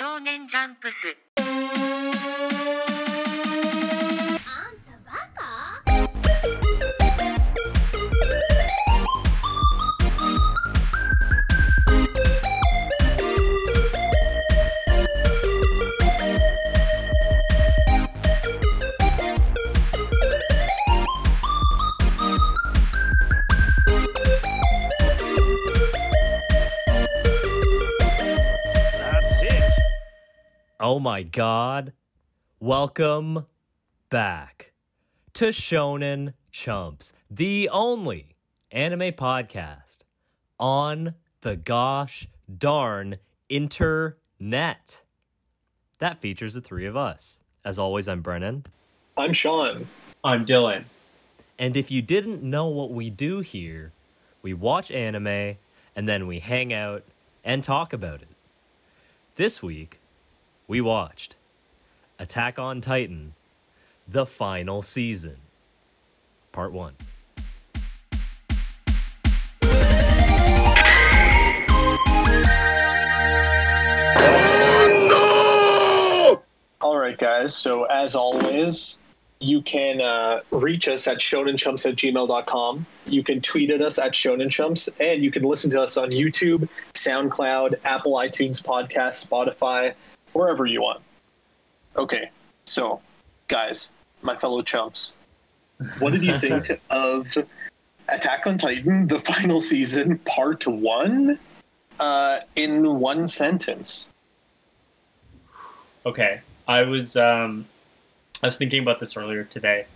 少年ジャンプス。Oh my god. Welcome back to Shonen Chumps, the only anime podcast on the gosh darn internet. That features the three of us. As always, I'm Brennan. I'm Sean. I'm Dylan. And if you didn't know what we do here, we watch anime and then we hang out and talk about it. This week, we watched Attack on Titan, the final season, part one. All right, guys. So, as always, you can uh, reach us at shonenchumps at gmail.com. You can tweet at us at shonenchumps, and you can listen to us on YouTube, SoundCloud, Apple iTunes Podcast, Spotify, wherever you want. Okay, so, guys, my fellow chumps, what did you think of Attack on Titan, the final season, part one, uh, in one sentence? Okay, I was um, I was thinking about this earlier today,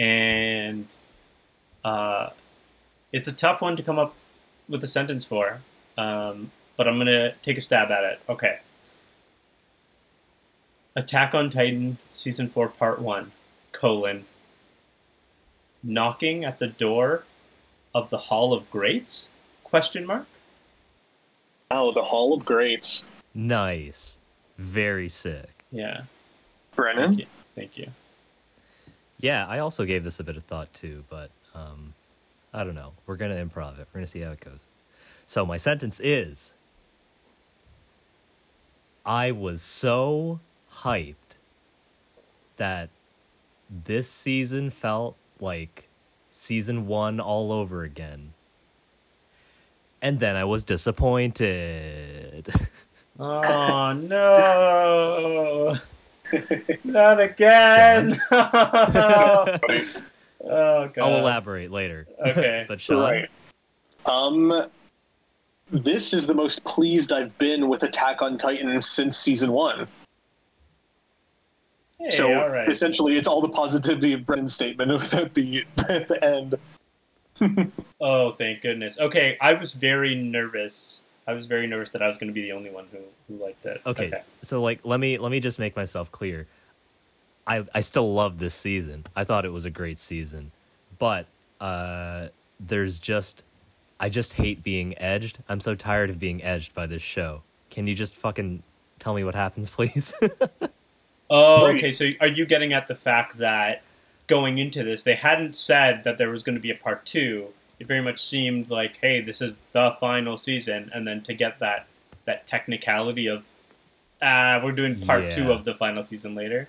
and uh, it's a tough one to come up with a sentence for. Um, but I'm gonna take a stab at it. Okay. Attack on Titan season four part one colon knocking at the door of the Hall of Greats question mark Oh, the Hall of Greats. Nice. Very sick. yeah Brennan? thank you thank you Yeah, I also gave this a bit of thought too, but um, I don't know. We're going to improv it. We're going to see how it goes. So, my sentence is I was so hyped that this season felt like season one all over again. And then I was disappointed. Oh no! Not again! oh god. I'll elaborate later. Okay. But Sean, Right. Um, this is the most pleased I've been with Attack on Titan since season one. Hey, so all right. essentially, it's all the positivity of Brennan's statement at the at the end. Oh, thank goodness. Okay, I was very nervous. I was very nervous that I was going to be the only one who, who liked it. okay, so like let me let me just make myself clear. I I still love this season. I thought it was a great season. But uh there's just I just hate being edged. I'm so tired of being edged by this show. Can you just fucking tell me what happens, please? Oh, Right. okay. So are you getting at the fact that going into this, they hadn't said that there was going to be a part two? It very much seemed like, hey, this is the final season, and then to get that that technicality of, ah, we're doing part two of the final season later.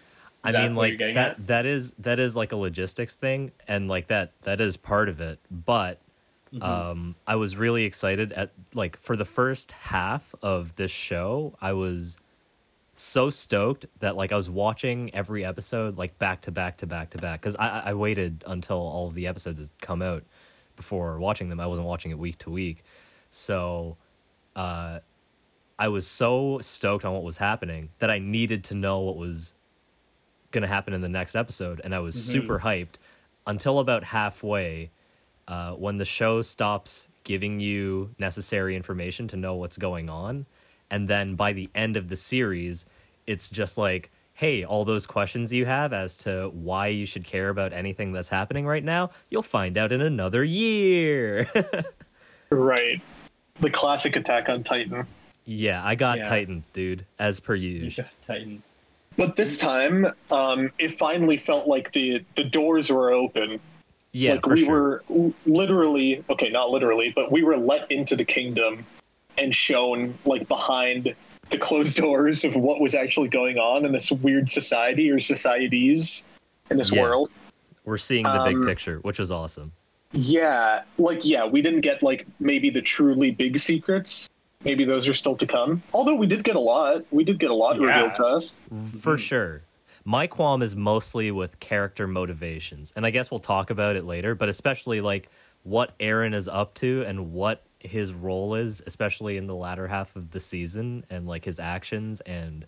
Is I mean like getting that at? that is that is like a logistics thing and like that that is part of it. But Mhm. um i was really excited at like for the first half of this show i was so stoked that like i was watching every episode like back to back to back to back because I, I waited until all of the episodes had come out before watching them. I wasn't watching it week to week. So uh i was so stoked on what was happening that i needed to know what was going to happen in the next episode and i was Mhm. super hyped until about halfway uh, when the show stops giving you necessary information to know what's going on and then by the end of the series it's just like hey all those questions you have as to why you should care about anything that's happening right now you'll find out in another year Right. The classic Attack on Titan. yeah i got Yeah. titan dude as per You usual Titan. But this time, um, it finally felt like the the doors were open. yeah like for we sure. were literally okay, not literally, but we were let into the kingdom and shown like behind the closed doors of what was actually going on in this weird society or societies in this Yeah. world. We're seeing the big Um, picture, which was awesome. Yeah, like yeah, we didn't get like maybe the truly big secrets. Maybe those are still to come. Although we did get a lot. We did get a lot Yeah. revealed to us. For sure. My qualm is mostly with character motivations. And I guess we'll talk about it later, but especially like what Eren is up to and what his role is, especially in the latter half of the season, and like his actions and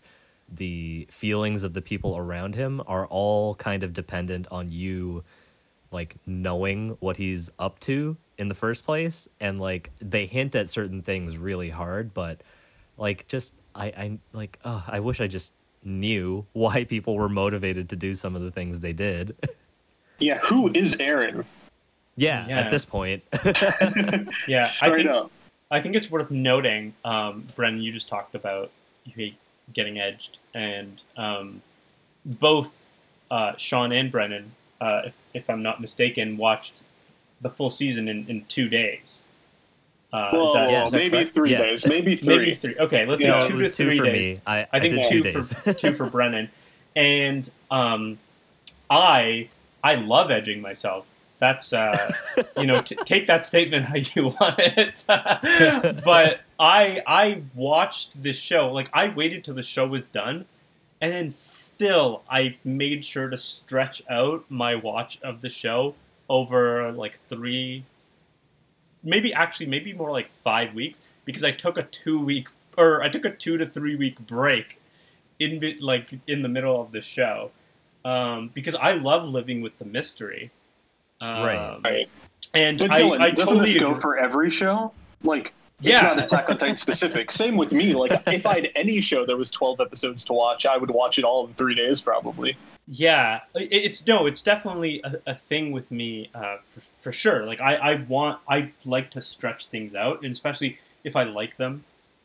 the feelings of the people around him are all kind of dependent on you like knowing what he's up to in the first place and like they hint at certain things really hard but like just i i like oh, i wish i just knew why people were motivated to do some of the things they did Yeah, who is Eren? Yeah, Yeah. at this point Yeah, I Straight think up. I think it's worth noting, um, Brennan, you just talked about you hate getting edged, and um, both uh, Sean and Brennan, uh, if, if I'm not mistaken, watched the full season in, in two days. Uh, Well, is that, yes. is that maybe correct? three Yeah. days. Maybe three. Maybe three. Okay, let's Yeah. do two was to two three for days. me i, I think did two, two days for two for Brennan, and um, I I love edging myself. That's uh, you know t- take that statement how you want it. but I I watched this show like I waited till the show was done, and then still I made sure to stretch out my watch of the show over like three, maybe actually maybe more like five weeks because I took a two week or I took a two to three week break in like in the middle of the show um, because I love living with the mystery. Um, Right. Right. And But I, Dylan, I doesn't totally this go agree. for every show? Like, it's Yeah. not Attack on Titan specific. Same with me. Like, if I had any show that was 12 episodes to watch, I would watch it all in three days, probably. Yeah, it's no, it's definitely a, a thing with me uh, for, for sure. Like I, I want, I like to stretch things out, and especially if I like them,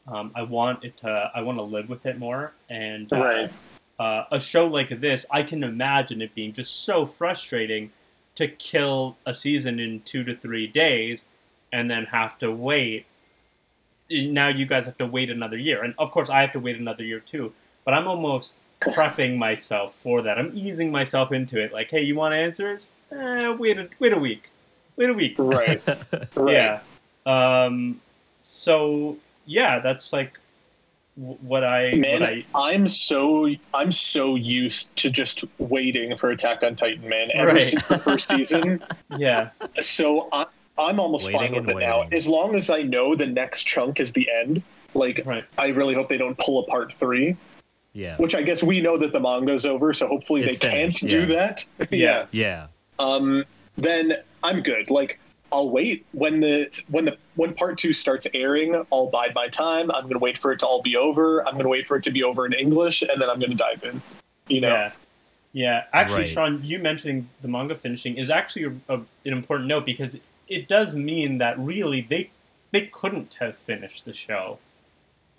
um, I want it to, I want to live with it more. And uh, Right. uh, a show like this, I can imagine it being just so frustrating to kill a season in two to three days, and then have to wait. Now you guys have to wait another year, and of course I have to wait another year too. But I'm almost prepping myself for that. I'm easing myself into it. Like, hey, you want answers? Eh, wait a wait a week. Wait a week. Right. right. Yeah. Um. So yeah, that's like what I Man, what I I'm so I'm so used to just waiting for Attack on Titan, man. Ever Right. since the first season, yeah so I, I'm almost Waiting fine with and it now. As long as I know the next chunk is the end. Like, right. I really hope they don't pull apart three, yeah which I guess we know that the manga's over, so hopefully It's they finished, can't do yeah. that. Yeah. yeah um, then I'm good. Like I'll wait when the when the when part two starts airing. I'll bide my time. I'm gonna wait for it to all be over. I'm gonna wait for it to be over in English, and then I'm gonna dive in. You know, Yeah. Yeah. Actually, Right. Sean, you mentioning the manga finishing is actually a, a, an important note because it does mean that really they they couldn't have finished the show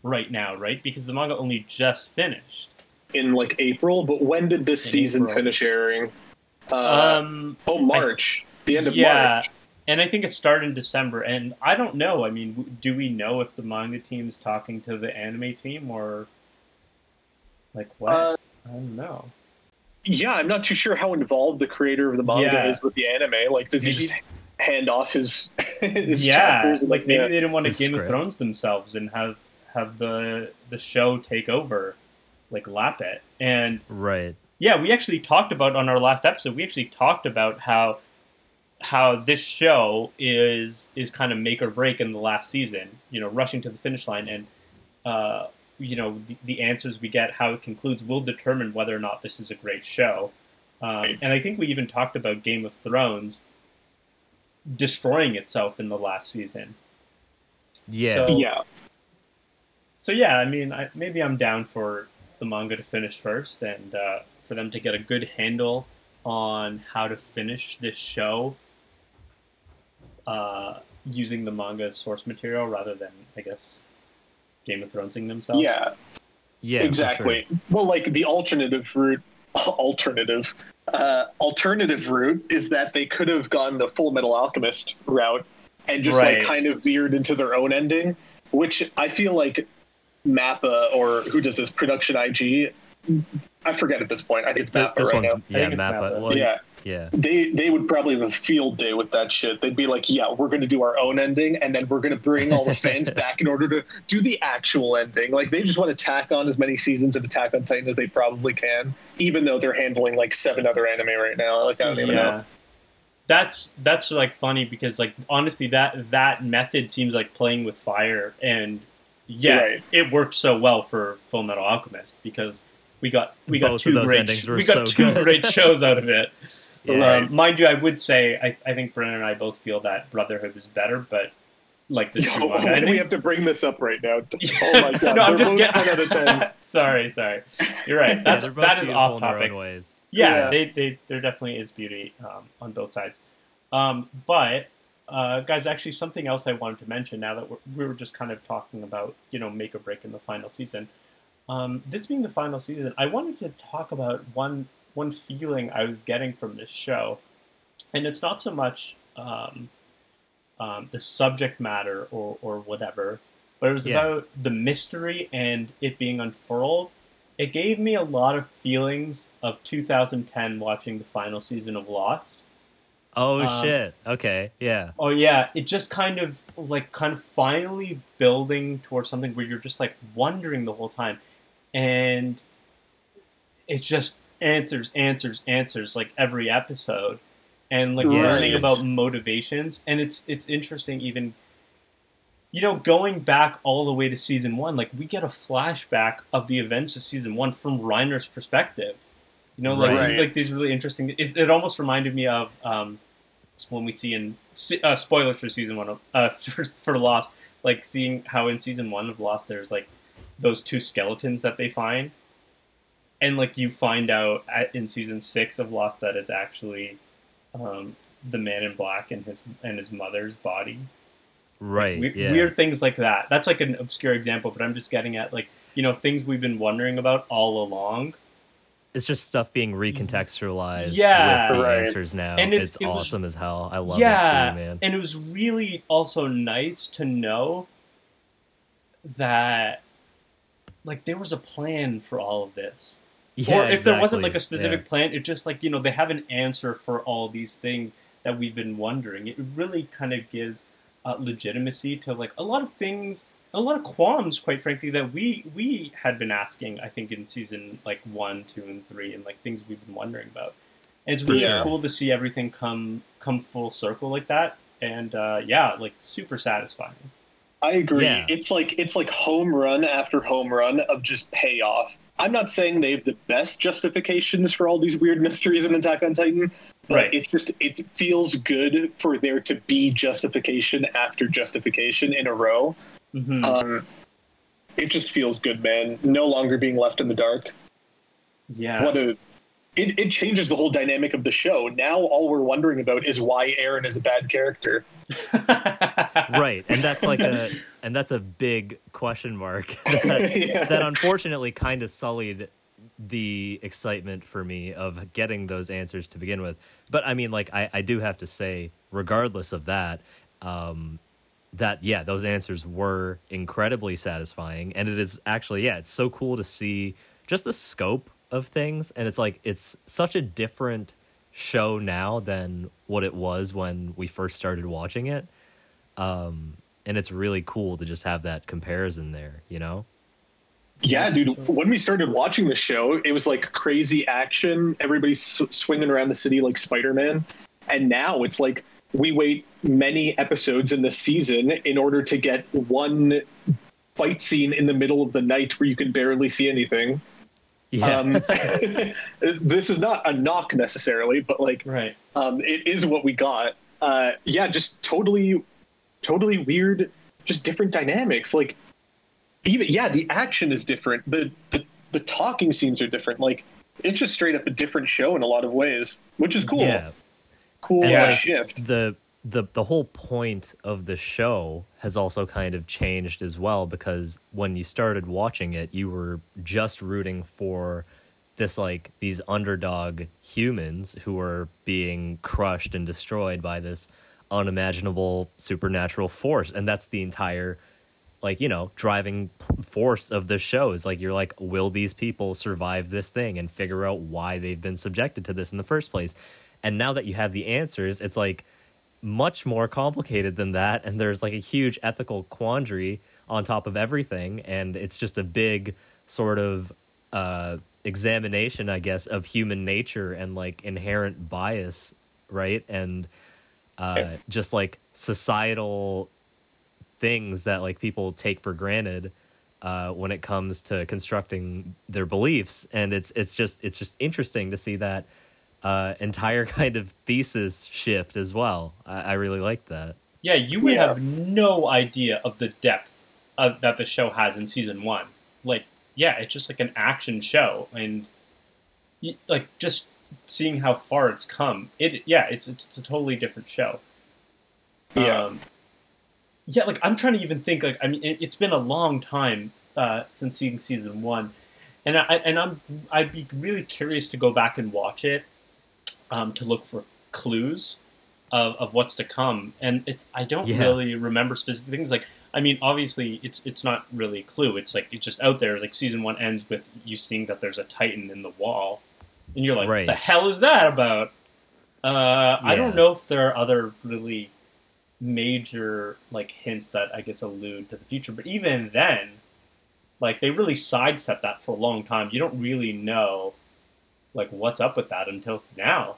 right now, right? Because the manga only just finished. in like April. But when did this In season April. finish airing? Uh, um, oh, March. the end of yeah. March. And I think it started in December. And I don't know. I mean, do we know if the manga team is talking to the anime team or like what? Uh, I don't know. yeah, I'm not too sure how involved the creator of the manga Yeah. is with the anime. Like, does he just hand off his, his yeah, chapters? and, like maybe yeah. they didn't want to His Game of. Thrones themselves and have have the the show take over, like lap it. And right yeah, we actually talked about on our last episode. We actually talked about how how this show is is kind of make or break in the last season. You know, rushing to the finish line and. Uh, you know the, the answers we get, how it concludes, will determine whether or not this is a great show. Um, and I think we even talked about Game of Thrones destroying itself in the last season. yeah So- yeah. So yeah, I mean, I, maybe I'm down for the manga to finish first, and uh, for them to get a good handle on how to finish this show uh, using the manga as source material rather than, I guess, Game of Thronesing themselves. Yeah. yeah for exactly. Well, like the alternative route, alternative, uh, alternative route is that they could have gone the Full Metal Alchemist route and just Right. like kind of veered into their own ending, which I feel like Mappa or who does this production IG. I forget at this point. I think it's Th- Mappa this right one's now. yeah, Mappa. Mappa. Well, yeah, yeah. they they would probably have a field day with that shit. They'd be like, "Yeah, we're going to do our own ending, and then we're going to bring all the fans back in order to do the actual ending." Like they just want to tack on as many seasons of Attack on Titan as they probably can, even though they're handling like seven other anime right now. Like I don't even know. That's that's like funny because like honestly that that method seems like playing with fire and yeah Right. it worked so well for Full Metal Alchemist because we got we got Both of two great endings sh- were we got so two great shows out of it. Yeah. Um, mind you, I would say I, I think Brennan and I both feel that Brotherhood is better, but like the Yo, why do we have to bring this up right now? Oh my god! no, I'm just getting. 10 out of 10s. sorry, sorry. You're right. Yeah, That's they're that is off topic. ways. yeah, Yeah. They, they there definitely is beauty um, on both sides. Um, but uh, guys, actually, something else I wanted to mention now that we're, we were just kind of talking about you know make or break in the final season. Um, this being the final season, I wanted to talk about one one feeling I was getting from this show, and it's not so much um, um, the subject matter or or whatever, but it was Yeah. about the mystery and it being unfurled it gave me a lot of feelings of 2010 watching the final season of Lost. Oh Um, shit. Okay. Yeah. Oh yeah, it just kind of like kind of finally building towards something where you're just like wondering the whole time, and it's just answers, answers, answers like every episode, and like Yeah. learning about motivations, and it's it's interesting even. You know, going back all the way to season one, like we get a flashback of the events of season one from Reiner's perspective. You know, like Right. like these really interesting. It, it almost reminded me of um, when we see in uh, spoilers for season one of uh, for, for Lost, like seeing how in season one of Lost there's like those two skeletons that they find, and like you find out at, in season six of Lost that it's actually um, the man in black and his and his mother's body. Right. We- yeah. Weird things like that. That's like an obscure example, but I'm just getting at like you know things we've been wondering about all along. It's just stuff being recontextualized Yeah. with the Right. answers now. And it's- it's, it was- awesome as hell. I love yeah, it too, man. and it was really also nice to know that like there was a plan for all of this. Yeah, or if there wasn't like a exactly. specific plan, it just like you know they have an answer for all these things that we've been wondering. It really kind of gives uh, legitimacy to like a lot of things, a lot of qualms, quite frankly, that we we had been asking. I think in season like one, two, and three, and like things we've been wondering about. And it's really Yeah. cool to see everything come come full circle like that. And uh, yeah, like super satisfying. I agree. Yeah. It's like it's like home run after home run of just payoff. I'm not saying they have the best justifications for all these weird mysteries in Attack on Titan, but Right. it just it feels good for there to be justification after justification in a row. hmm Um, it just feels good, man. No longer being left in the dark. yeah. What a it, it changes the whole dynamic of the show. Now all we're wondering about is why Eren is a bad character. right, and that's like a and that's a big question mark that, Yeah. that unfortunately kind of sullied the excitement for me of getting those answers to begin with. But I mean, like I, I do have to say, regardless of that, um, that yeah, those answers were incredibly satisfying, and it is actually yeah, it's so cool to see just the scope of things, and it's like it's such a different show now than what it was when we first started watching it. Um, and it's really cool to just have that comparison there, you know? Yeah, dude. When we started watching the show, it was like crazy action. Everybody's sw- swinging around the city like Spider Man. And now it's like we wait many episodes in the season in order to get one fight scene in the middle of the night where you can barely see anything. Yeah. Um, this is not a knock necessarily, but like right. um, it is what we got. Uh, yeah, just totally, totally weird. Just different dynamics. Like even yeah, the action is different. The the the talking scenes are different. Like it's just straight up a different show in a lot of ways, which is cool. Yeah. Cool uh, shift. The the the whole point of the show has also kind of changed as well because when you started watching it, you were just rooting for this like these underdog humans who are being crushed and destroyed by this unimaginable supernatural force. And that's the entire like you know driving force of the show is like you're like will these people survive this thing and figure out why they've been subjected to this in the first place? And now that you have the answers it's like much more complicated than that and there's like a huge ethical quandary on top of everything and it's just a big sort of uh examination i guess of human nature and like inherent bias right? And uh just like societal things that like people take for granted uh when it comes to constructing their beliefs. And it's it's just it's just interesting to see that uh, entire kind of thesis shift as well. I, I really like that. Yeah, you would Yeah. have no idea of the depth of, that the show has in season one. Like, yeah, it's just like an action show, and y- like just seeing how far it's come. It, yeah, it's it's, it's a totally different show. Yeah. Um, yeah, like I'm trying to even think. Like, I mean, it, it's been a long time uh, since seeing season one, and I and I'm I'd be really curious to go back and watch it um, to look for clues of, of what's to come. And it's I don't Yeah. really remember specific things. Like I mean, obviously it's it's not really a clue. It's like it's just out there. Like season one ends with you seeing that there's a titan in the wall, and you're like, Right. the hell is that about? Uh, I don't know if there are other really major like hints that I guess allude to the future. But even then, like they really sidestep that for a long time. You don't really know like what's up with that until now.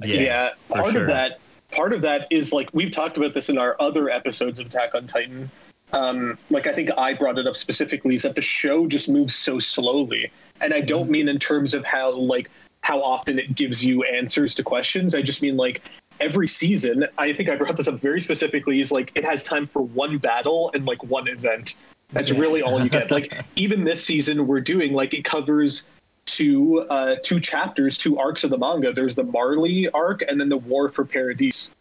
Yeah, yeah, part sure. of that part of that is like we've talked about this in our other episodes of attack on titan um, like i think i brought it up specifically is that the show just moves so slowly and i Mm-hmm. don't mean in terms of how like how often it gives you answers to questions i just mean like every season i think i brought this up very specifically is like it has time for one battle and like one event that's Yeah. really all you get like even this season we're doing like it covers two uh two chapters two arcs of the manga. There's the marley arc and then the war for paradise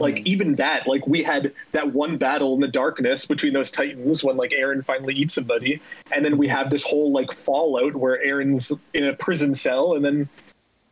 like even that like we had that one battle in the darkness between those titans when like eren finally eats somebody. And then we have this whole like fallout where eren's in a prison cell. And then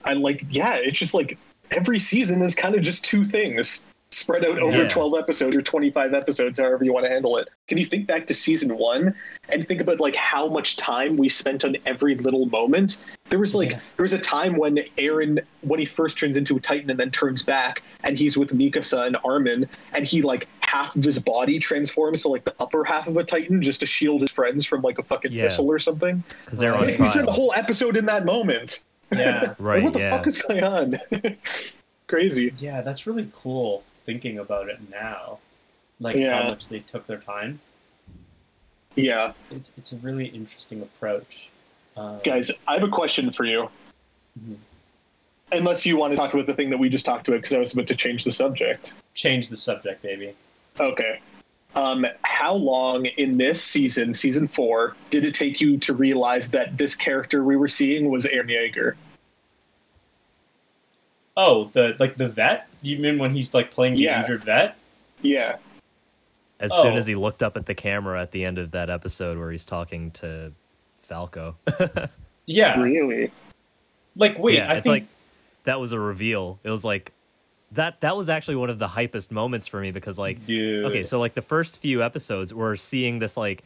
i like yeah it's just like every season is kind of just two things spread out over Yeah. 12 episodes or 25 episodes however you want to handle it can you think back to season one and think about like how much time we spent on every little moment there was like Yeah. there was a time when eren when he first turns into a titan and then turns back and he's with mikasa and armin and he like half of his body transforms to like the upper half of a titan just to shield his friends from like a fucking Yeah. missile or something because they're Right. on like, we spent the whole episode in that moment yeah. Like, Right, what the yeah. fuck is going on crazy Yeah, that's really cool thinking about it now. Like how much they took their time. yeah It's, it's a really interesting approach. Um, guys i have a question for you Mhm. unless you want to talk about the thing that we just talked about because i was about to change the subject change the subject, baby. Okay. Um, how long in this season, season four, did it take you to realize that this character we were seeing was Eren Yeager? Oh, the like the vet? You mean when he's like playing the Yeah. injured vet? Yeah. As soon Oh. as he looked up at the camera at the end of that episode where he's talking to Falco. Yeah. Really? Like wait, yeah, I it's think like that was a reveal. It was like that that was actually one of the hypest moments for me because like dude. okay, so like the first few episodes we're seeing this like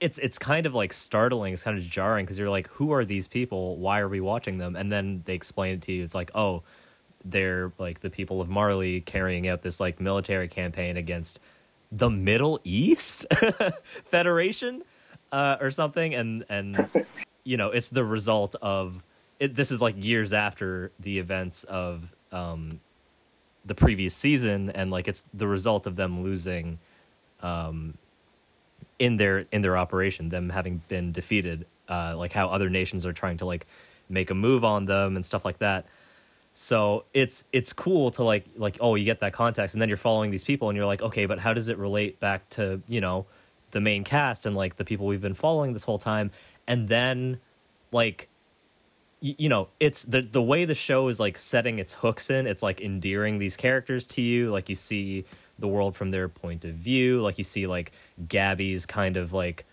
it's it's kind of like startling, it's kind of jarring because you're like, who are these people? Why are we watching them? And then they explain it to you. It's like, oh, they're like the people of Marley carrying out this like military campaign against the Middle East Federation uh, or something, and and you know it's the result of it, this is like years after the events of um, the previous season, and like it's the result of them losing um, in their in their operation, them having been defeated, uh, like how other nations are trying to like make a move on them and stuff like that. So it's it's cool to like like oh you get that context and then you're following these people and you're like okay but how does it relate back to you know the main cast and like the people we've been following this whole time? And then like y- you know it's the the way the show is like setting its hooks in it's like endearing these characters to you. Like you see the world from their point of view. Like you see like Gabi's kind of like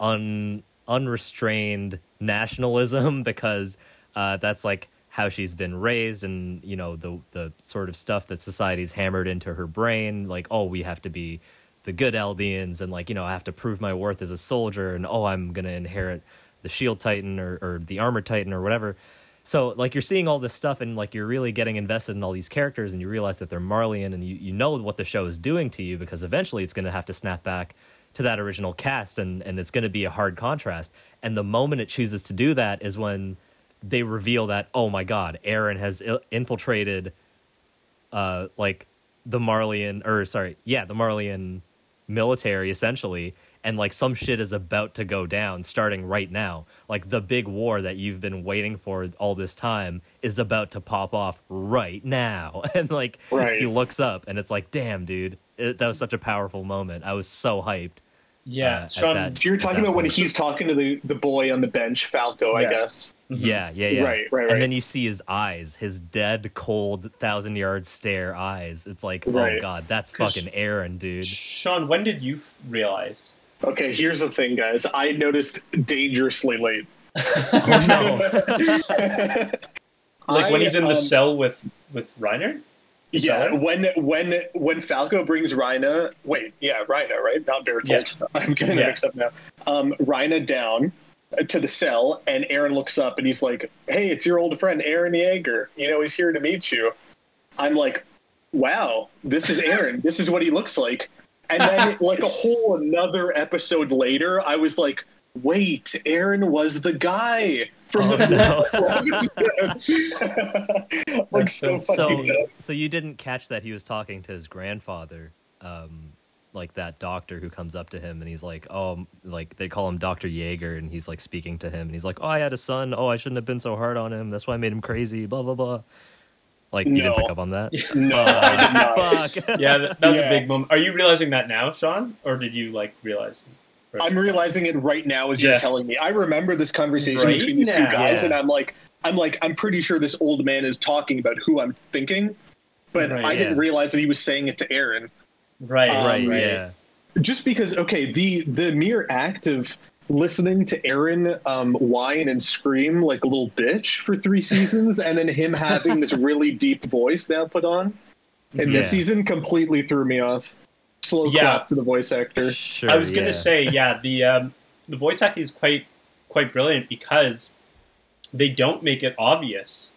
un unrestrained nationalism because uh, that's like how she's been raised and you know the the sort of stuff that society's hammered into her brain like oh we have to be the good Eldians and like you know I have to prove my worth as a soldier and oh I'm gonna inherit the Shield Titan or or the Armor Titan or whatever. So like you're seeing all this stuff and like you're really getting invested in all these characters and you realize that they're Marleyan and you, you know what the show is doing to you because eventually it's gonna have to snap back to that original cast and and it's gonna be a hard contrast. And the moment it chooses to do that is when they reveal that oh my god, Eren has il- infiltrated uh like the Marleyan or sorry, yeah, the Marleyan military essentially and like some shit is about to go down starting right now. Like the big war that you've been waiting for all this time is about to pop off right now. And like Right. he looks up and it's like, "Damn, dude. It, that was such a powerful moment. I was so hyped." Yeah, Uh, Sean. that- So you're talking at that about when he's talking to the, the boy on the bench, Falco, I Yeah. guess. Mhm. Yeah, yeah, yeah. Right, right, right. And then you see his eyes, his dead, cold, thousand yard stare eyes. It's like, oh god, that's fucking Eren, dude. Sean, when did you f- realize? Okay, here's the thing, guys. I noticed dangerously late. like when I, he's in the um, cell with with Reiner. Yeah, when when when Falco brings Reiner, wait, yeah, Reiner, right? Not Bertolt. I'm getting Yeah. mixed up now. Um, Reiner down to the cell, and Eren looks up and he's like, "Hey, it's your old friend Eren Yeager. You know, he's here to meet you." I'm like, "Wow, this is Eren. this is what he looks like." And then, like a whole another episode later, I was like, "Wait, Eren was the guy from Oh, the no. like so So- fucking so, dumb. so you didn't catch that he was talking to his grandfather, um, like that doctor who comes up to him and he's like, oh, like they call him Doctor Jaeger, and he's like speaking to him, and he's like, oh, I had a son. Oh, I shouldn't have been so hard on him. That's why I made him crazy. Blah blah blah. Like you didn't pick up on that. No, I did not. Fuck. Yeah, that, that was Yeah. a big moment. Are you realizing that now, Sean, or did you like realize? Or- I'm realizing it right now as Yeah. you're telling me. I remember this conversation Right between these two guys, Yeah. and I'm like, I'm like, I'm pretty sure this old man is talking about who I'm thinking, but Right, I didn't realize that he was saying it to Eren. right, Um, right, right. yeah. Just because, okay, the the mere act of listening to Eren um, whine and scream like a little bitch for three seasons, and then him having this really deep voice now put on in Yeah. this season completely threw me off. Slow Yeah. clap to the voice actor. Sure. I was gonna say, yeah, the um, the voice acting is quite quite brilliant because they don't make it obvious,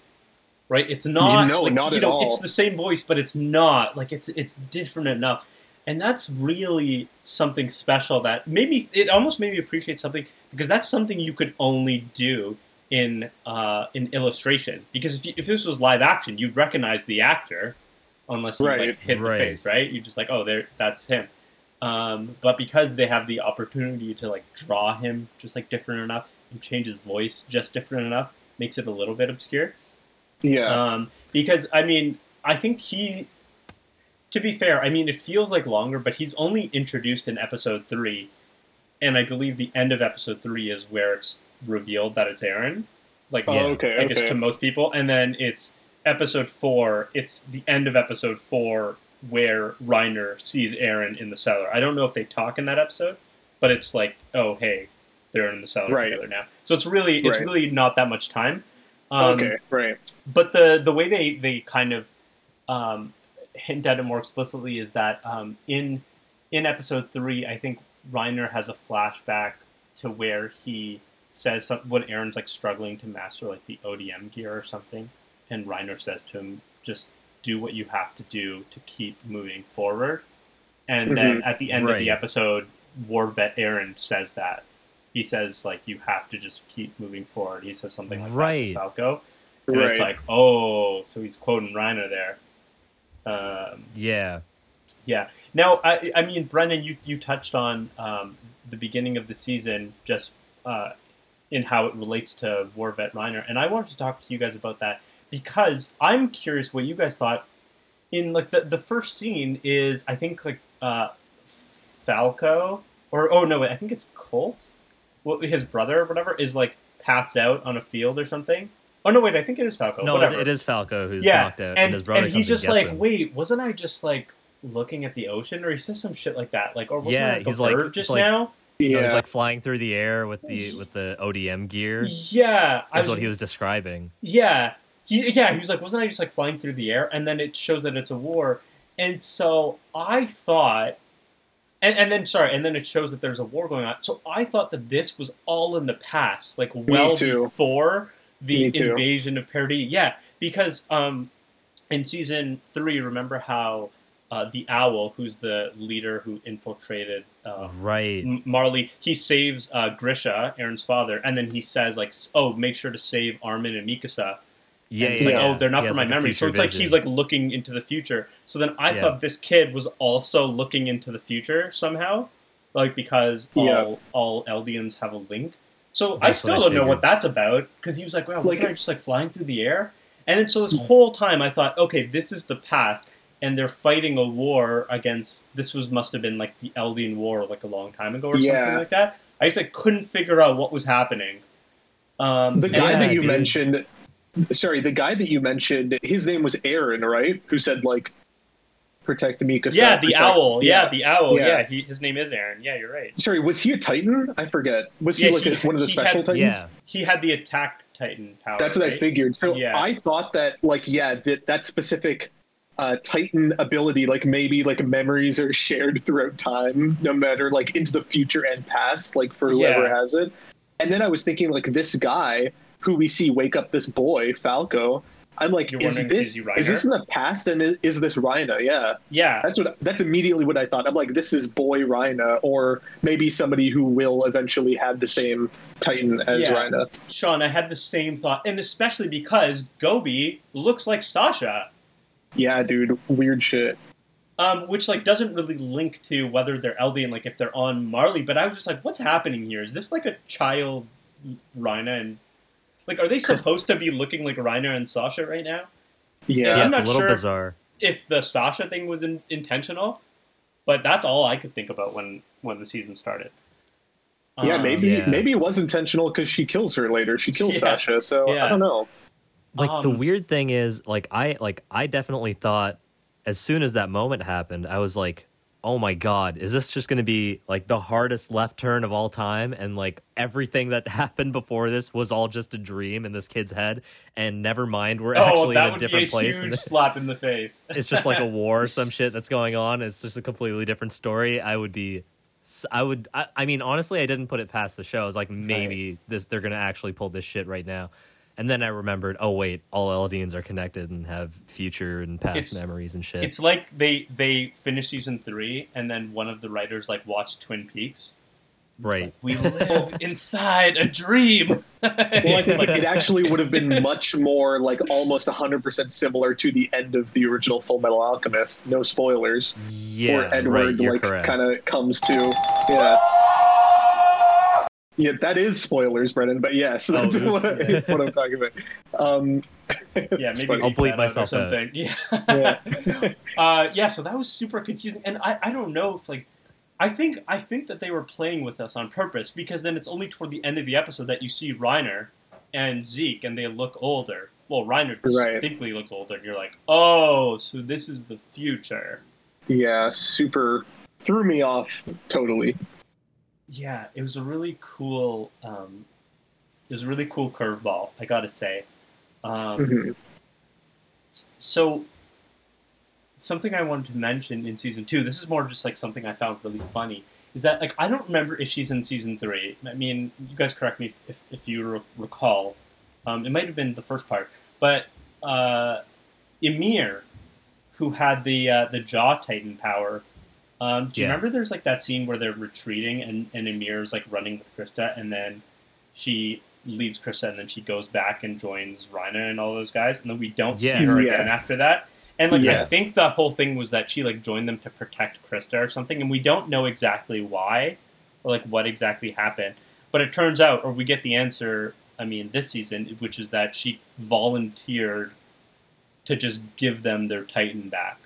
right? It's not No, like, not you at know, all. It's the same voice, but it's not like it's it's different enough, and that's really something special that made me. It almost made me appreciate something because that's something you could only do in uh, in illustration. Because if you, if this was live action, you'd recognize the actor unless you Right. like hit Right. the face, right? You're just like, oh, there, that's him. Um, but because they have the opportunity to like draw him just like different enough and change his voice just different enough, makes it a little bit obscure. Yeah. Um, because I mean, I think he. To be fair, I mean it feels like longer, but he's only introduced in episode three, and I believe the end of episode three is where it's revealed that it's Eren. Like, Oh, Yeah. okay, I guess okay. to most people, and then it's episode four. It's the end of episode four where Reiner sees Eren in the cellar. I don't know if they talk in that episode, but it's like, oh hey, they're in the cellar Right. together now. So it's really it's Right. really not that much time. Um, okay, right. but the the way they they kind of um, hint at it more explicitly is that um, in in episode three, I think Reiner has a flashback to where he says some, when Eren's like struggling to master like the ODM gear or something, and Reiner says to him, "Just do what you have to do to keep moving forward." And then at the end of the episode, War Vet Eren says that. He says like you have to just keep moving forward. He says something like Right. that to Falco. And Right. it's like, oh, so he's quoting Reiner there. Um, Yeah. yeah. Now, I, I mean, Brennan, you, you touched on um, the beginning of the season just uh, in how it relates to War Vet Reiner, and I wanted to talk to you guys about that because I'm curious what you guys thought. In like the, the first scene is I think like uh, Falco or oh no wait I think it's Colt, well, his brother or whatever is like passed out on a field or something. Oh no wait I think it is Falco. No, whatever it is Falco who's yeah, knocked out, and, and, his brother and he's comes just and gets like, him. wait, wasn't I just like looking at the ocean, or he says some shit like that, like, or wasn't Yeah, I like he's like- bird just like- now? No, Yeah. he's like flying through the air with the with the ODM gear. Is Yeah, I what he was describing. Yeah, he, yeah, he was like, wasn't I just like flying through the air? And then it shows that it's a war, and so I thought and, and then sorry, and then it shows that there's a war going on. So I thought that this was all in the past, like well too. before the invasion of Paradis. Yeah, because um, in season three, remember how uh, the owl, who's the leader who infiltrated uh, right. M- Marley, he saves uh, Grisha, Eren's father, and then he says like, "Oh, make sure to save Armin and Mikasa." Yeah, And yeah, like, yeah. oh, they're not He for my like, memory. So future it's like he's like looking into the future. So then I Yeah. thought this kid was also looking into the future somehow, like because all Yeah. all Eldians have a link. So I still don't know what that's about because he was like, "Wow, Like- wasn't I just like flying through the air?" And then so this whole time I thought, okay, this is the past, and they're fighting a war against. This was must have been like the Eldian War, like a long time ago or something like that. I just like couldn't figure out what was happening. Um, The and- guy Yeah, that you dude. mentioned, sorry, the guy that you mentioned, his name was Eren, right? Who said like, protect Mikasa. Yeah, the protect- owl. Yeah, the owl. Yeah. Yeah, he, his name is Eren. Yeah, you're right. Sorry, was he a Titan? I forget. Was he Yeah, like he- a, one of the special had- Titans? Yeah. He had the attack Titan power. That's what I figured. So Yeah. I thought that, like, yeah, that that specific uh, Titan ability, like maybe like memories are shared throughout time, no matter like into the future and past, like for whoever Yeah. has it. And then I was thinking, like, this guy who we see wake up this boy, Falco. I'm like, You're is this is this in the past and is, is this Reiner? Yeah, Yeah, that's what that's immediately what I thought. I'm like, this is boy Reiner, or maybe somebody who will eventually have the same Titan as Yeah. Reiner. Sean, I had the same thought, and especially because Gabi looks like Sasha, Yeah, dude, weird shit. um, which like doesn't really link to whether they're Eldian, like if they're on Marley. But I was just like, what's happening here? Is this like a child Reiner and like are they supposed to be looking like Reiner and Sasha right now? Yeah, Yeah, I'm it's a not little sure. bizarre. If the Sasha thing was in, intentional, but that's all I could think about when when the season started. Yeah, Um, maybe yeah. maybe it was intentional because she kills her later. She kills Yeah. Sasha, so Yeah. I don't know. Like the Um, weird thing is, like I like I definitely thought as soon as that moment happened, I was like, "Oh my god, is this just going to be like the hardest left turn of all time?" And like everything that happened before this was all just a dream in this kid's head, and never mind, we're Oh, actually in a different a place. huge slap in the face. it's just like a war or some shit that's going on. It's just a completely different story. I would be. i would. I, I mean, honestly, I didn't put it past the show. I was like, maybe this they're gonna actually pull this shit right now. And then I remembered, oh wait, all Eldians are connected and have future and past It's- memories and shit. It's like they they finished season three, and then one of the writers like watched Twin Peaks. Right. like, we live inside a dream. Well, I think it actually would have been much more like almost 100% similar to the end of the original Full Metal Alchemist. No spoilers. yeah, Where Edward right, you're like kind of comes to yeah. Yeah, that is spoilers, Brennan. But yes, Oh, that's oops. what, I, what I'm talking about. Um, yeah, maybe. I'll bleep bleep out or myself out. something. Yeah. Yeah. uh, yeah. So that was super confusing, and I, I don't know if like I think I think that they were playing with us on purpose because then it's only toward the end of the episode that you see Reiner and Zeke, and they look older. Well, Reiner Right. distinctly looks older, and you're like, oh, so this is the future. yeah, super threw me off totally. Yeah, it was a really cool. Um, it was a really cool curveball. I gotta say. Um, Mhm. So, something I wanted to mention in season two. This is more just like something I found really funny. Is that like I don't remember if she's in season three. I mean, you guys correct me if, if you re- recall. Um, it might have been the first part, but uh, Ymir, who had the uh, the jaw titan power. Um, do you Yeah. remember there's like that scene where they're retreating and, and Ymir's like running with Krista and then she leaves Krista and then she goes back and joins Reiner and all those guys and then we don't Yeah. see her again after that. And like I think the whole thing was that she like joined them to protect Krista or something, and we don't know exactly why or like what exactly happened. But it turns out, or we get the answer. I mean, this season, which is that she volunteered to just give them their Titan back.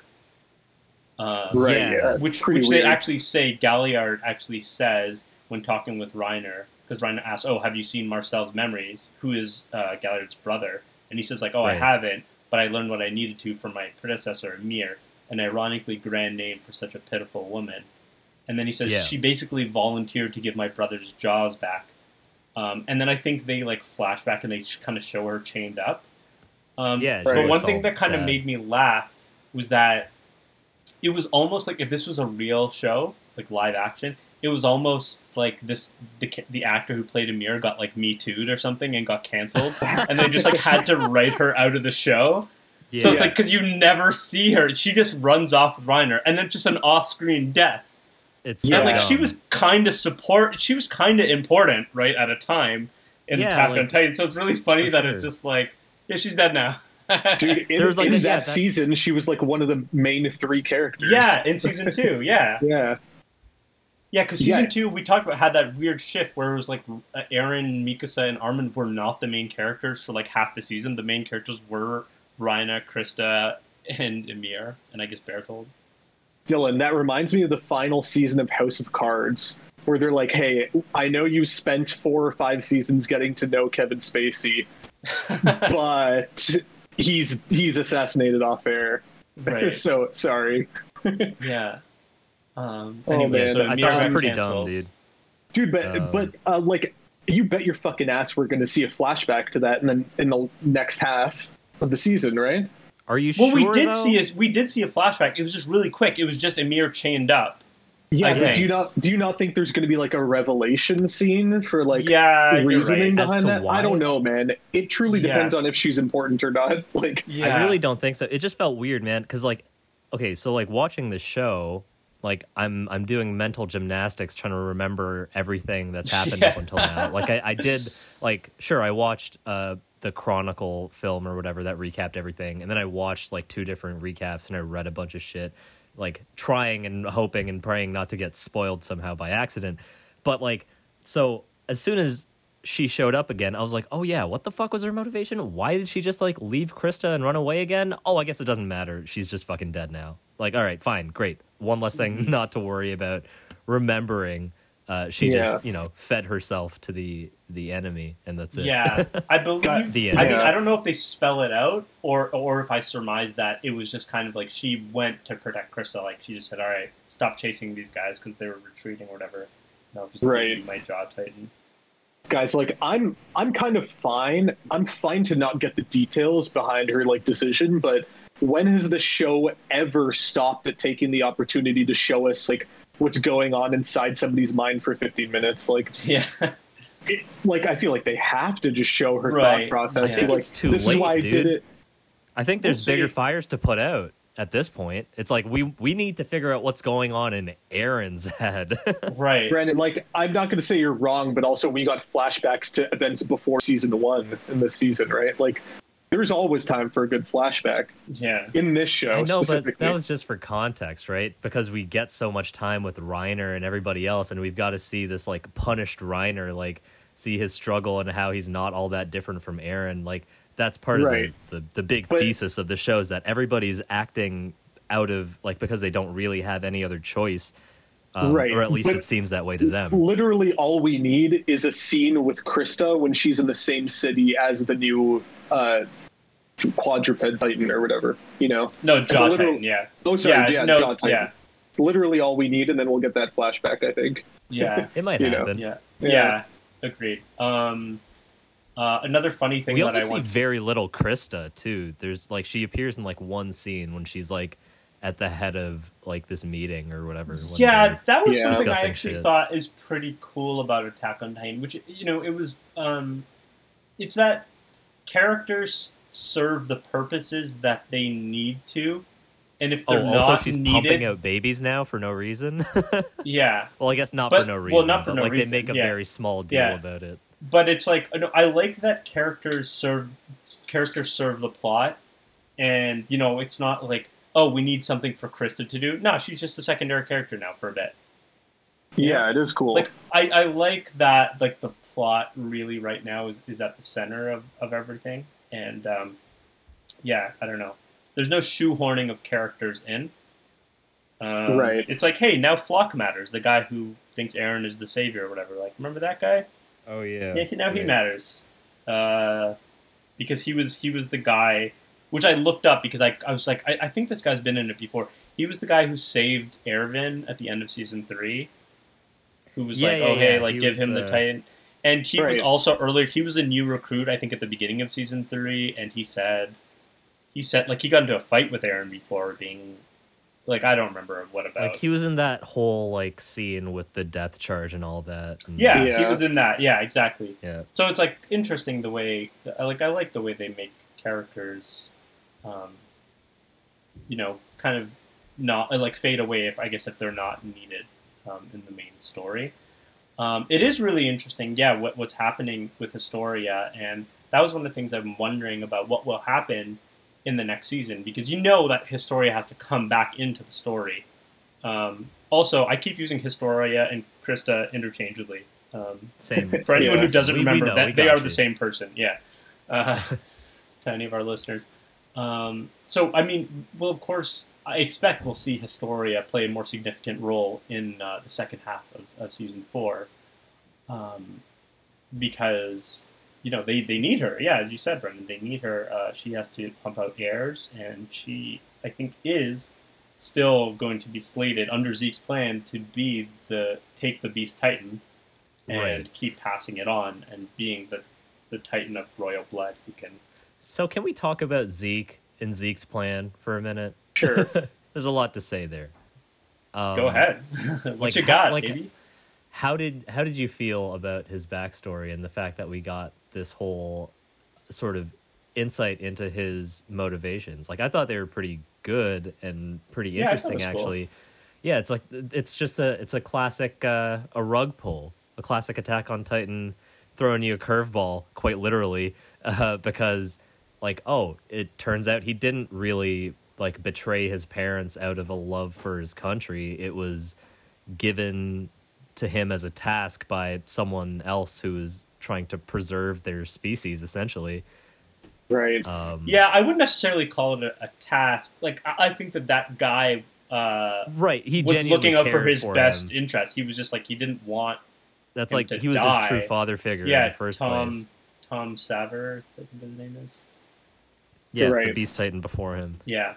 Um, Right, Yeah. yeah. which which weird. they actually say Galliard actually says when talking with Reiner because Reiner asks, "Oh, have you seen Marcel's memories? Who is uh, Galliard's brother?" And he says like, "Oh, I haven't, but I learned what I needed to from my predecessor Ymir, an ironically grand name for such a pitiful woman." And then he says Yeah. she basically volunteered to give my brother's jaws back. Um, and then I think they like flashback and they kind of show her chained up. Um, Yeah, but one thing that kind of made me laugh was that it was almost like if this was a real show, like live action, it was almost like this the the actor who played Ymir got like me too'd or something and got canceled, and they just like had to write her out of the show. Yeah. So it's like because you never see her, she just runs off with Reiner, and then just an off-screen death. it's Yeah, and like she was kind of support, she was kind of important, right, at a time in Yeah, Attack on Titan. So it's really funny that sure. it's just like, yeah, she's dead now. Dude, in, There was, like, in a- that yeah, that- season, she was like one of the main three characters. yeah, in season two, yeah. Yeah. Yeah, because season Yeah. two, we talked about had that weird shift where it was like Eren, Mikasa, and Armin were not the main characters for like half the season. The main characters were Reiner, Krista, and Ymir, and I guess Bertholdt. Dylan, that reminds me of the final season of House of Cards, where they're like, "Hey, I know you spent four or five seasons getting to know Kevin Spacey, but he's he's assassinated off air. right. so sorry, Yeah. Um, Oh, anyway, man, so I thought it was pretty canceled. dumb, dude. dude. But Um, but uh, like, you bet your fucking ass we're going to see a flashback to that, and then in the next half of the season, right? Are you Well, sure? we did though? see a we did see a flashback. It was just really quick. It was just Ymir chained up. Yeah, I but think. do you not do you not think there's going to be like a revelation scene for like yeah, reasoning right. Behind that? why? I don't know, man. It truly Yeah. depends on if she's important or not. Like, Yeah, I really don't think so. It just felt weird, man. Because like, okay, so like watching the show, like I'm I'm doing mental gymnastics trying to remember everything that's happened up until now. Like I, I did like sure I watched uh the Chronicle film or whatever that recapped everything, and then I watched like two different recaps and I read a bunch of shit, like trying and hoping and praying not to get spoiled somehow by accident. But like, so as soon as she showed up again, I was like, oh yeah, what the fuck was her motivation? Why did she just like leave Krista and run away again? Oh, I guess it doesn't matter. She's just fucking dead now. Like, all right, fine, great. One less thing not to worry about remembering. Uh, she Yeah. just, you know, fed herself to the the enemy, and that's it. Yeah, I believe. Got the I mean. I don't know if they spell it out or or if I surmise that it was just kind of like she went to protect Krista. Like she just said, "All right, stop chasing these guys because they were retreating or whatever." And I'll just Right. give my Jaw Titan. guys, like I'm I'm kind of fine. I'm fine to not get the details behind her like decision, but when has the show ever stopped at taking the opportunity to show us like what's going on inside somebody's mind for 15 minutes? Like, Yeah, it, like I feel like they have to just show her Right. thought process. I think like, it's too this is late, why I did it. I think there's We'll bigger see. fires to put out at this point. It's like we we need to figure out what's going on in Eren's head. right. Brennan, like I'm not going to say you're wrong, but also we got flashbacks to events before season one in this season, right? Like there's always time for a good flashback Yeah, in this show. I know, but specifically. that was just for context, right? Because we get so much time with Reiner and everybody else, and we've got to see this like punished Reiner, like see his struggle and how he's not all that different from Eren. Like that's part Right. of the, the the big But- thesis of the show is that everybody's acting out of like because they don't really have any other choice, um, Right, Or at least but- it seems that way to them. literally all we need is a scene with Krista when she's in the same city as the new uh, quadruped titan or whatever. You know, no, a jaw little- tighten. Yeah, oh sorry, yeah, yeah, no, John Titan. yeah, It's literally all we need, and then we'll get that flashback. I think. yeah, It might you know, happen. yeah, Yeah. yeah. Agreed. Um, uh, another funny thing we that also I see want. very little Krista too. There's like she appears in like one scene when she's like at the head of like this meeting or whatever. Yeah, that was Yeah. something I actually shit. thought is pretty cool about Attack on Titan, which you know, it was um it's that characters serve the purposes that they need to. And if Oh, they're also not she's needed, pumping out babies now for no reason. yeah. well, I guess not But- for no reason. well, not for but, no like reason, they make a yeah. very small deal Yeah. about it. But it's like I like that characters serve characters serve the plot, and you know, it's not like oh, we need something for Krista to do. No, she's just a secondary character now for a bit. Yeah, it is cool. like I, I like that like the plot really right now is, is at the center of, of everything and um, yeah i don't know. There's no shoehorning of characters in. Um, Right. it's like hey now Floch matters the guy who thinks eren is the savior or whatever. Like remember that guy? Oh yeah. yeah he, now he matters. Uh, because he was he was the guy which i looked up because i, I was like I, I think this guy's been in it before. He was the guy who saved Erwin at the end of season three who was Yeah, like yeah, oh hey like He give was, him the uh, titan and he was also earlier he was a new recruit i think at the beginning of season three and he said he said like he got into a fight with eren before being Like I don't remember what about. Like he was in that whole like scene with the death charge and all that. and- yeah, he was in that. Yeah, exactly. yeah. So it's like interesting the way, like I like the way they make characters, um, you know, kind of not like fade away if I guess if they're not needed um, in the main story. Um, it is really interesting, yeah, what, what's happening with Historia, and that was one of the things I'm wondering about what will happen in the next season because you know that Historia has to come back into the story. Um, also, I keep using Historia and Krista interchangeably. Um, Same. for anyone who doesn't We- we remember, know, that they are you. the same person. Yeah, uh, to any of our listeners. Um, so, I mean, well, of course, I expect we'll see Historia play a more significant role in uh, the second half of, of season four, um, because you know they, they need her. Yeah, as you said, Brennan, they need her. Uh, she has to pump out heirs, and she, I think, is still going to be slated under Zeke's plan to be the take the Beast Titan and Right. keep passing it on and being the the Titan of royal blood who can. So can we talk about Zeke and Zeke's plan for a minute? Sure. There's a lot to say there. Um, Go ahead. what like, you how- got, like- baby? How did how did you feel about his backstory and the fact that we got this whole sort of insight into his motivations? Like I thought they were pretty good and pretty Yeah, I thought it interesting was cool. actually. Yeah, it's like it's just a it's a classic uh, a rug pull, a classic Attack on Titan throwing you a curveball, quite literally, uh, because like oh, it turns out he didn't really like betray his parents out of a love for his country. It was given to him as a task by someone else who is trying to preserve their species essentially right. um Yeah, I wouldn't necessarily call it a, a task. Like I, I think that that guy uh, right he was looking out for his for best him. interest. He was just like he didn't want. that's him like to he was die. his true father figure yeah, in the first Tom place Tom Xaver, I think his name is. yeah the Right. beast titan before him Yeah,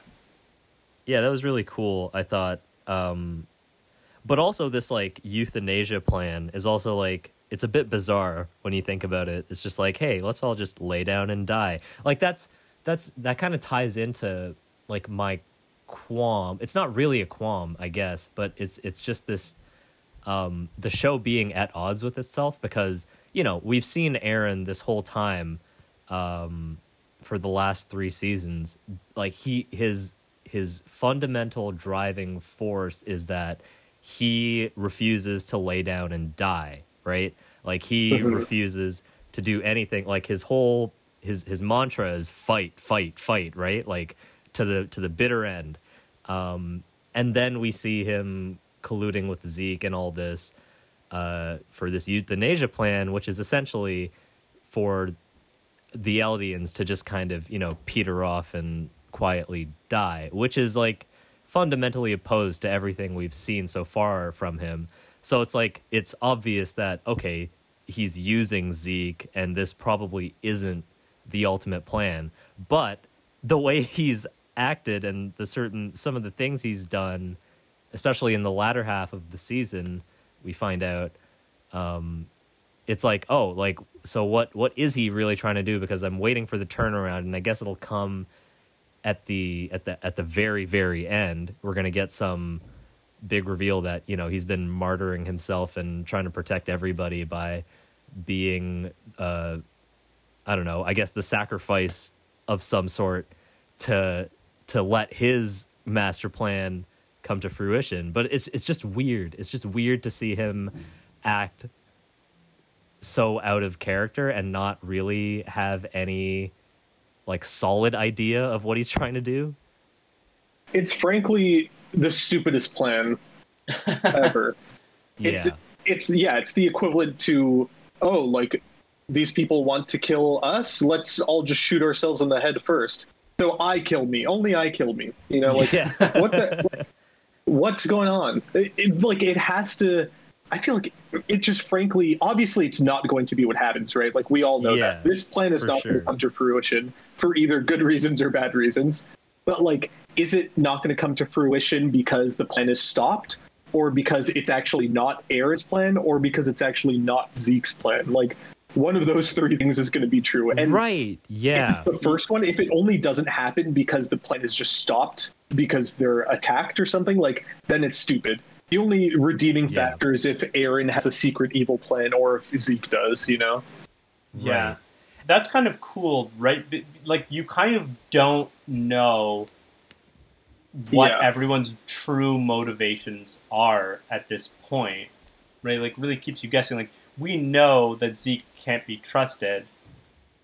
yeah that was really cool i thought um but also this like euthanasia plan is also like it's a bit bizarre when you think about it. It's just like hey let's all just lay down and die. Like that's that's that kind of ties into like my qualm. It's not really a qualm i guess but it's it's just this um the show being at odds with itself because you know we've seen eren this whole time um for the last three seasons. Like he his his fundamental driving force is that he refuses to lay down and die right? Like he Mhm. refuses to do anything. Like his whole his his mantra is fight fight fight right? Like to the to the bitter end. Um and then we see him colluding with zeke and all this uh for this euthanasia plan which is essentially for the Eldians to just kind of, you know, peter off and quietly die, which is like fundamentally opposed to everything we've seen so far from him. So it's like it's obvious that okay, he's using Zeke and this probably isn't the ultimate plan, but the way he's acted and the certain some of the things he's done, especially in the latter half of the season, we find out um it's like oh like so what what is he really trying to do because i'm waiting for the turnaround and i guess it'll come at the at the at the very very end we're going to get some big reveal that you know he's been martyring himself and trying to protect everybody by being uh i don't know i guess the sacrifice of some sort to to let his master plan come to fruition. But it's it's just weird. It's just weird to see him act so out of character and not really have any like solid idea of what he's trying to do. It's frankly the stupidest plan ever. Yeah. It's it's yeah, it's the equivalent to oh, like these people want to kill us. Let's all just shoot ourselves in the head first. So I kill me. Only I kill me. You know, like yeah. what the what's going on? It, it- like it has to. I feel like it just frankly, obviously, it's not going to be what happens, right? Like we all know Yeah, that this plan is not going to come to fruition for either good reasons or bad reasons. But like, is it not going to come to fruition because the plan is stopped, or because it's actually not Air's plan, or because it's actually not Zeke's plan? Like, one of those three things is going to be true. And right. Yeah. the first one, if it only doesn't happen because the plan is just stopped because they're attacked or something, like then it's stupid. The only redeeming Yeah. factor is if Eren has a secret evil plan or if Zeke does, you know? Yeah. Right. That's kind of cool, right? Like you kind of don't know what Yeah. everyone's true motivations are at this point. Right? Like really keeps you guessing like we know that Zeke can't be trusted.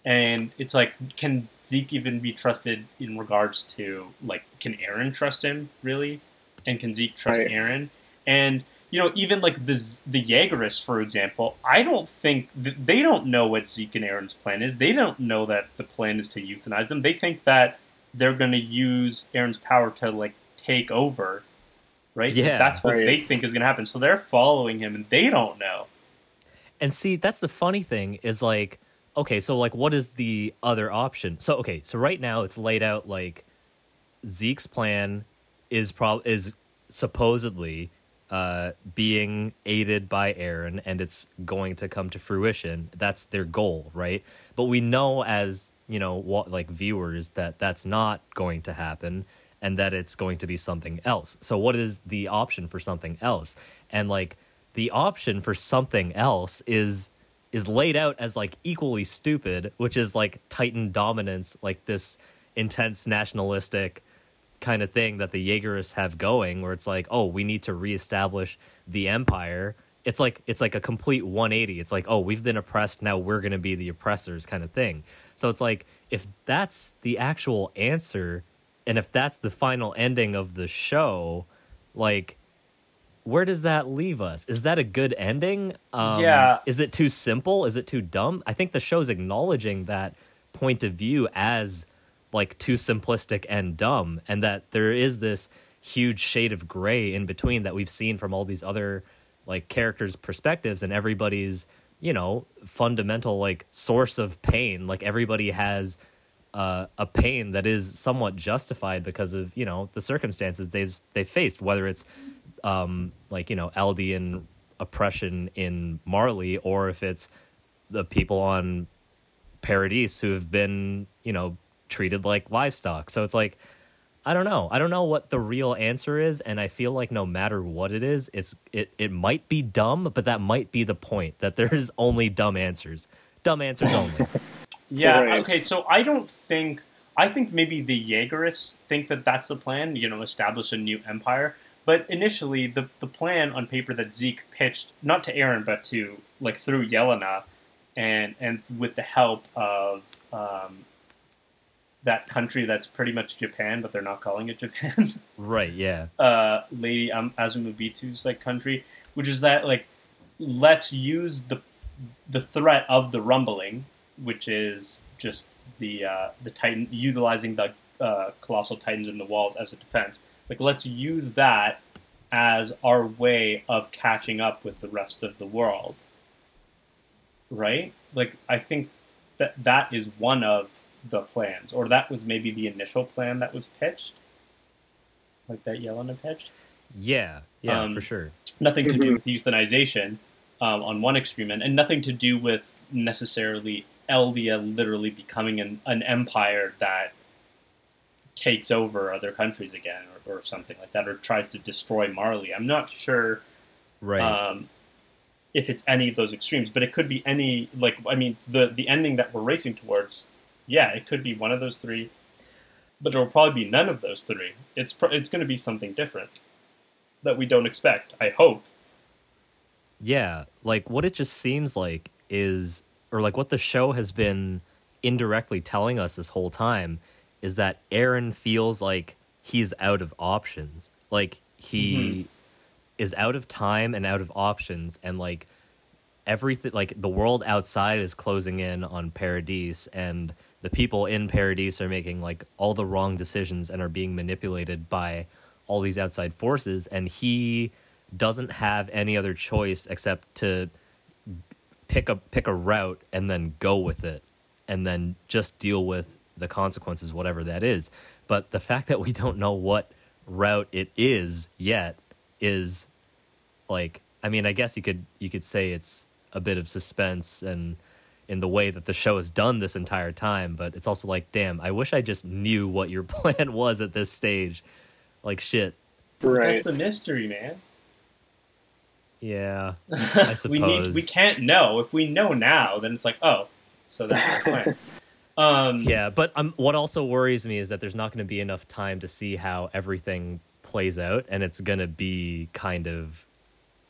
And it's like can Zeke even be trusted in regards to like can Eren trust him really? And can Zeke trust Right. Eren? And you know, even like the Z- the Jaegerists, for example, I don't think th- they don't know what Zeke and Eren's plan is. They don't know that the plan is to euthanize them. They think that they're going to use Eren's power to like take over, right? Yeah. that's what Right. they think is going to happen. So they're following him, and they don't know. And see, that's the funny thing is like, okay, so like, what is the other option? So okay, so right now it's laid out like Zeke's plan is prob is supposedly uh, being aided by Eren, and it's going to come to fruition. That's their goal, right? But we know as you know, what like viewers, that that's not going to happen, and that it's going to be something else. So, what is the option for something else? And like, the option for something else is is laid out as like equally stupid, which is like Titan dominance, like this intense nationalistic kind of thing that the Jaegerists have going, where it's like, oh, we need to reestablish the empire. It's like it's like a complete 180. It's like, oh, we've been oppressed, now we're gonna be the oppressors, kind of thing. So it's like, if that's the actual answer, and if that's the final ending of the show, like, where does that leave us? Is that a good ending? Um, Yeah. Is it too simple? Is it too dumb? I think the show's acknowledging that point of view as like too simplistic and dumb, and that there is this huge shade of gray in between that we've seen from all these other like characters' perspectives and everybody's you know fundamental like source of pain. Like everybody has uh, a pain that is somewhat justified because of you know the circumstances they've they faced, whether it's um, like you know Eldian oppression in Marley, or if it's the people on Paradise who have been you know treated like livestock. So it's like I don't know. I don't know what the real answer is, and I feel like no matter what it is, it's it it might be dumb, but that might be the point that there's only dumb answers. Dumb answers only. Yeah. Right. Okay. So I don't think. I think maybe the Jaegerists think that that's the plan. You know, establish a new empire. But initially, the the plan on paper that Zeke pitched, not to Eren, but to like through Yelena, and and with the help of um, that country that's pretty much Japan, but they're not calling it Japan. right, yeah. uh, Lady um, Azumabito's like country, which is that like let's use the the threat of the rumbling, which is just the uh, the Titan utilizing the uh, colossal titans in the walls as a defense. Like let's use that as our way of catching up with the rest of the world. Right? Like I think that that is one of the plans, or that was maybe the initial plan that was pitched, like that Yelena pitched Yeah, yeah, Um, for sure. nothing to do with euthanization um, on one extreme end, and nothing to do with necessarily Eldia literally becoming an, an empire that takes over other countries again, or, or something like that, or tries to destroy Marley. I'm not sure Right. um, if it's any of those extremes, but it could be any. Like, I mean, the the ending that we're racing towards, yeah, it could be one of those three, but it will probably be none of those three. It's pro- it's going to be something different that we don't expect. I hope. Yeah, like what it just seems like is, or like what the show has been indirectly telling us this whole time is that Eren feels like he's out of options. Like he mm-hmm. is out of time and out of options, and like everything, like the world outside is closing in on Paradise, and the people in Paradise are making like all the wrong decisions and are being manipulated by all these outside forces, and he doesn't have any other choice except to pick a pick a route and then go with it and then just deal with the consequences whatever that is. But the fact that we don't know what route it is yet is like i mean i guess you could you could say it's a bit of suspense and in the way that the show has done this entire time but it's also like damn i wish i just knew what your plan was at this stage Like shit. Right. That's the mystery, man. Yeah. we need. suppose. We can't know. If we know now, then it's like, oh, so that's the plan. Um, Yeah, but um, what also worries me is that there's not going to be enough time to see how everything plays out, and it's going to be kind of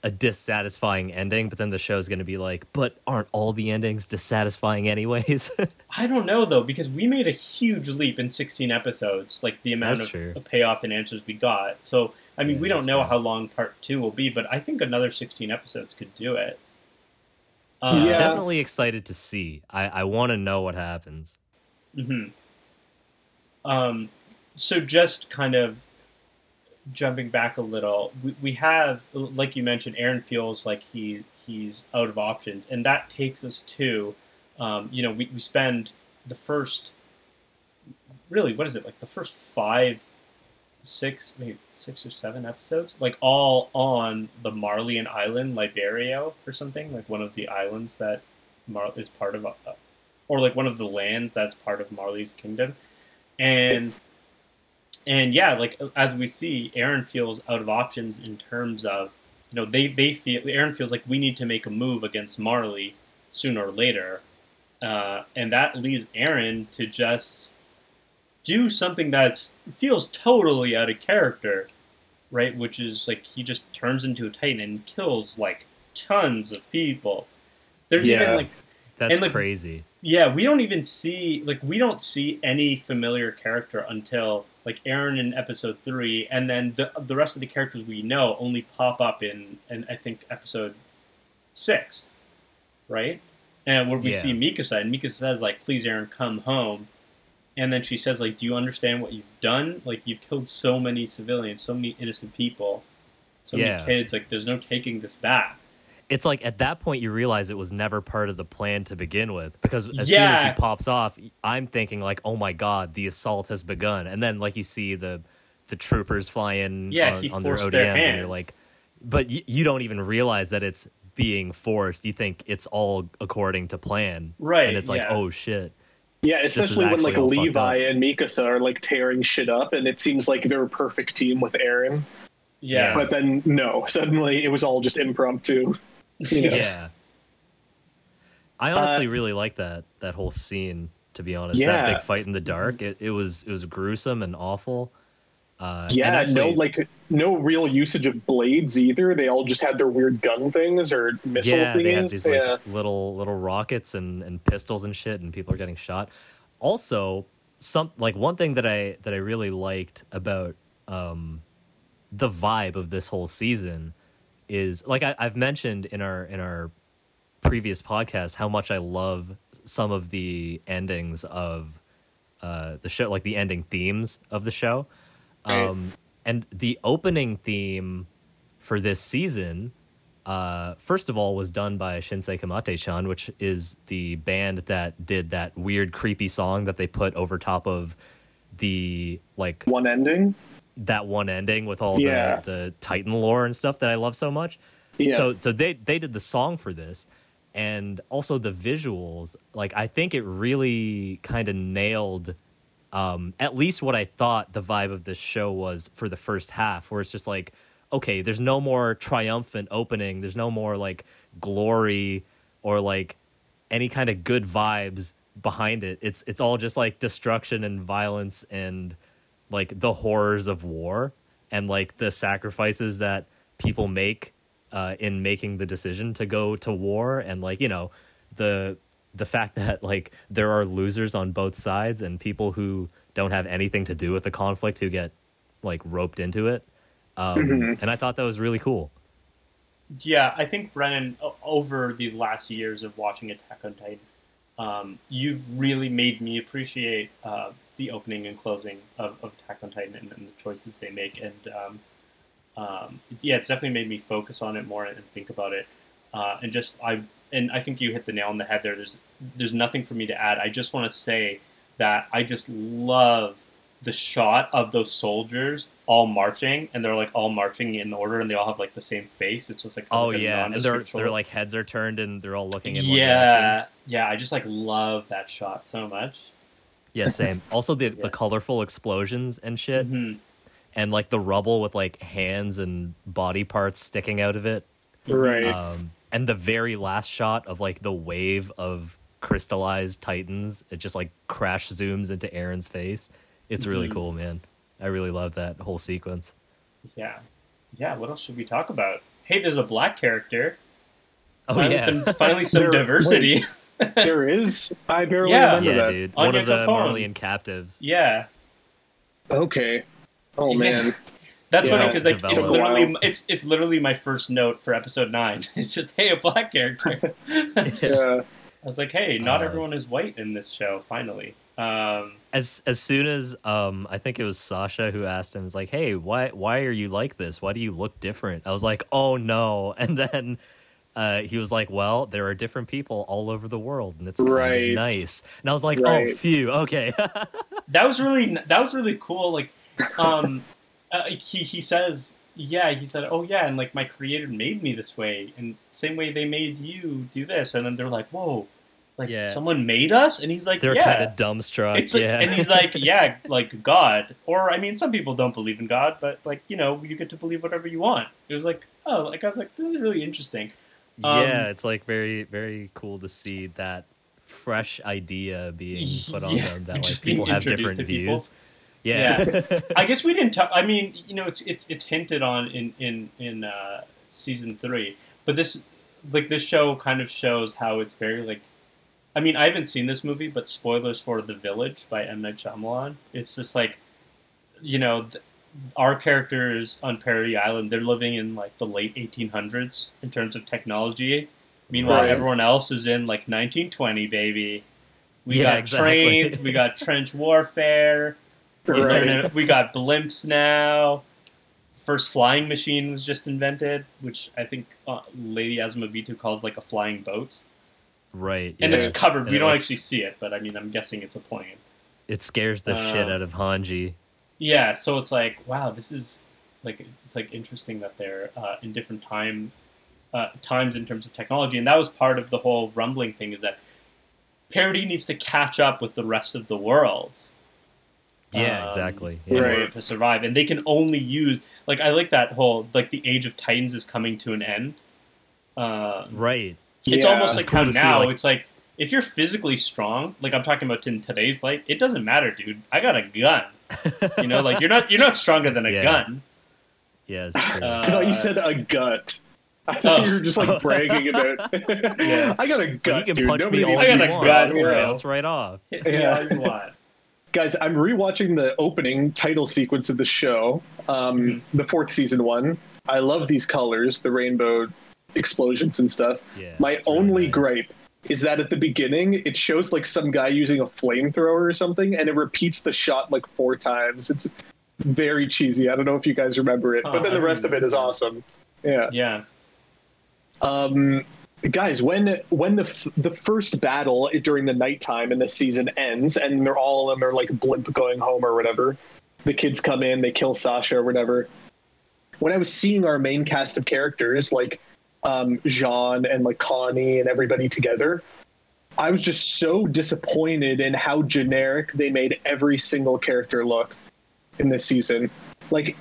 a dissatisfying ending. But then the show's going to be like, but aren't all the endings dissatisfying anyways? I don't know though because we made a huge leap in 16 episodes, like the amount That's of, true. of payoff and answers we got. So I mean, Yeah, we don't know fair. how long part two will be, but I think another 16 episodes could do it. Uh, Yeah. Definitely excited to see. I, I want to know what happens. hmm Um, so just kind of jumping back a little, we, we have, like you mentioned, Eren feels like he he's out of options, and that takes us to, um, you know, we, we spend the first, really, what is it like the first five, six, maybe six or seven episodes, like all on the Marleyan Island, Liberio or something, like one of the islands that Mar- is part of. Uh, or like one of the lands that's part of Marley's kingdom, and and yeah, like as we see, Eren feels out of options in terms of you know they they feel Eren feels like we need to make a move against Marley sooner or later, uh, and that leaves Eren to just do something that feels totally out of character, right? Which is like he just turns into a titan and kills like tons of people. There's Yeah. even like That's like, crazy. Yeah, we don't even see like we don't see any familiar character until like Eren in episode three, and then the the rest of the characters we know only pop up in and I think episode six, right? And where we Yeah. see Mikasa, and Mikasa says like, "Please, Eren, come home," and then she says like, "Do you understand what you've done? Like you've killed so many civilians, so many innocent people, so Yeah. many kids. Like there's no taking this back." It's like at that point you realize it was never part of the plan to begin with because as soon as he pops off, I'm thinking like, "Oh my god, the assault has begun." And then like you see the the troopers flying Yeah, on, he on their forced ODMs their and hand. you're like, but y- you don't even realize that it's being forced. You think it's all according to plan. Right, And it's like, yeah. "Oh shit." Yeah, especially when like actually all fucked Levi and Mikasa are like tearing shit up, and it seems like they're a perfect team with Eren. Yeah, But then no, suddenly it was all just impromptu. You know? Yeah. I honestly really like that that whole scene. To be honest, Yeah. that big fight in the dark, it, it was it was gruesome and awful. Uh, and Yeah, actually- no, like no real usage of blades either. They all just had their weird gun things or missile yeah, thingies. they had these like little little rockets and, and pistols and shit, and people are getting shot. Also, some like one thing that I that I really liked about um, the vibe of this whole season is like I, I've mentioned in our in our previous podcast how much I love some of the endings of uh, the show, like the ending themes of the show. Right. Um, and the opening theme for this season, uh, first of all, was done by Shinsei Kamattechan, which is the band that did that weird, creepy song that they put over top of the like One ending. That one ending with all Yeah. the the Titan lore and stuff that I love so much. Yeah. So so they they did the song for this and also the visuals. Like I think it really kind of nailed um at least what I thought the vibe of this show was for the first half where it's just like okay, there's no more triumphant opening, there's no more like glory or like any kind of good vibes behind it. It's it's all just like destruction and violence and like the horrors of war and like the sacrifices that people make uh, in making the decision to go to war and like you know the the fact that like there are losers on both sides and people who don't have anything to do with the conflict who get like roped into it um, Mhm. and i thought that was really cool Yeah, I think Brennan, over these last years of watching Attack on Titan, um, you've really made me appreciate uh, the opening and closing of, of Attack on Titan and, and the choices they make. And um, um, yeah, it's definitely made me focus on it more and think about it. Uh, and just I and I think you hit the nail on the head there. There's there's nothing for me to add. I just want to say that I just love the shot of those soldiers all marching, and they're like all marching in order, and they all have like the same face. It's just like oh like yeah and their, their like heads are turned and they're all looking in one yeah, yeah. I just like love that shot so much. Yeah same also the, Yeah. the colorful explosions and shit Mhm. and like the rubble with like hands and body parts sticking out of it. Right. Um, and the very last shot of like the wave of crystallized titans, it just like crash zooms into Eren's face. It's really Mhm. cool, man. I really love that whole sequence. Yeah. Yeah, what else should we talk about? Hey, there's a black character. Oh finally yeah, some finally some diversity. there is. I barely Yeah. remember yeah, that. dude. Anya One of the Capone. Marleyan captives. yeah. Okay. Oh Yeah. man. That's Yeah, funny because like it's literally it's it's literally my first note for episode nine. It's just hey a black character. yeah. I was like hey not Uh, everyone is white in this show finally. Um, As as soon as um I think it was Sasha who asked him, was like, "Hey, why why are you like this? Why do you look different?" I was like, "Oh no!" And then uh, he was like, "Well, there are different people all over the world, and it's kind Right. nice." And I was like, Right. "Oh, phew, okay." that was really that was really cool. Like um, uh, he he says yeah he said oh yeah and like my creator made me this way and same way they made you do this and then they're like whoa like Yeah. someone made us and he's like They're yeah kind of dumbstruck. It's like, yeah, and he's like, yeah, like God, or I mean, some people don't believe in God, but like you know, you get to believe whatever you want. It was like, oh, like I was like, this is really interesting. Um, yeah, it's like very very cool to see that fresh idea being put on Yeah, them that like people have different to people. views. Yeah. I guess we didn't talk. I mean, you know, it's it's it's hinted on in in in uh, season three, but this like this show kind of shows how it's very like. I mean, I haven't seen this movie, but spoilers for The Village by M Night Shyamalan. It's just like, you know, th- our characters on Perry Island, they're living in like the late 1800s in terms of technology. Meanwhile, Right. everyone else is in like 1920, baby. We Yeah, got exactly. trained. We got trench warfare. We, Right. we got blimps now. First flying machine was just invented, which I think uh, Lady Azumabito calls like a flying boat. right. And yeah. it's covered. And we it don't looks- actually see it, but I mean, I'm guessing it's a plane. it scares the shit Uh, out of Hanji. Yeah, so it's like, wow, this is like it's like interesting that they're uh, in different time uh, times in terms of technology, and that was part of the whole rumbling thing is that parody needs to catch up with the rest of the world. Yeah, um, exactly. in Yeah. Right. order to survive, and they can only use like I like that whole like the age of Titans is coming to an end. Uh, Right. it's Yeah. almost It's like cool how to see, now like- it's like if you're physically strong, like I'm talking about in today's life, it doesn't matter, dude. I got a gun. You know, like you're not you're not stronger than a Yeah. gun. Yeah. Uh, I thought you said a gut. I thought Oh. you were just like bragging about. Yeah. I got a so gut, you can dude. punch Nobody me all needs I you got a want. gun, I bounce right off. Hit me Yeah. all you want. Guys, I'm rewatching the opening title sequence of the show, um, Mhm. the fourth season one. I love these colors, the rainbow explosions and stuff. Yeah. My it's really only nice. gripe is that at the beginning it shows like some guy using a flamethrower or something, and it repeats the shot like four times. It's very cheesy. I don't know if you guys remember it, Oh, but then I the rest of it is remember. awesome. Yeah. Yeah. Um, guys, when when the f- the first battle during the nighttime in the season ends, and they're all of them are like blimp going home or whatever, the kids come in, they kill Sasha or whatever. When I was seeing our main cast of characters, like um, Jean and like Connie and everybody together, I was just so disappointed in how generic they made every single character look in this season. Like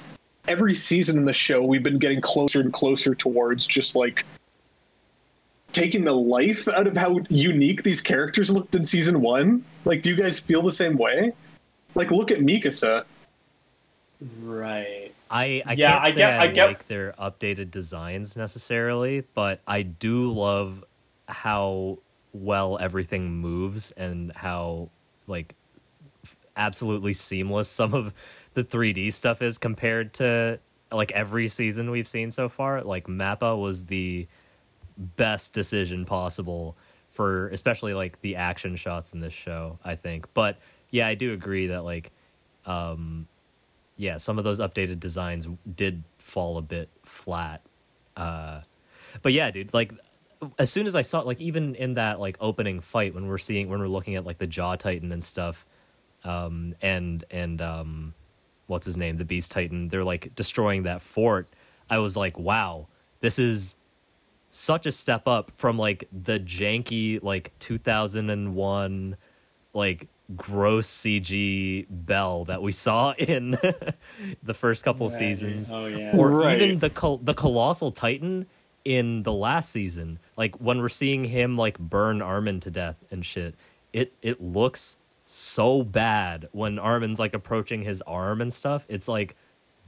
every season in the show, we've been getting closer and closer towards just like taking the life out of how unique these characters looked in season one. Like, do you guys feel the same way? Like, look at Mikasa. Right. I, I Yeah, can't I say get- I, I get- like their updated designs necessarily, but I do love how well everything moves and how like f- absolutely seamless some of the 3D stuff is compared to like every season we've seen so far. Like Mappa was the best decision possible for especially like the action shots in this show, I think. But yeah, I do agree that like um yeah, some of those updated designs did fall a bit flat. Uh, but yeah, dude, like as soon as I saw, like even in that like opening fight when we're seeing when we're looking at like the Jaw Titan and stuff, um, and and um, what's his name, the Beast Titan, they're like destroying that fort. I was like, wow, this is such a step up from like the janky like 2001 like gross CG Bell that we saw in the first couple Right. seasons, Oh yeah. or Right. even the col- the colossal Titan in the last season. Like when we're seeing him like burn Armin to death and shit, it it looks so bad when Armin's like approaching his arm and stuff. It's like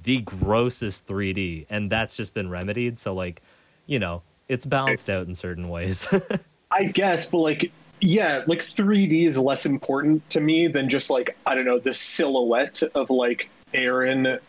the grossest 3D, and that's just been remedied. So like, you know, it's balanced out in certain ways. I guess, but like, yeah, like 3D is less important to me than just like I don't know the silhouette of like Eren,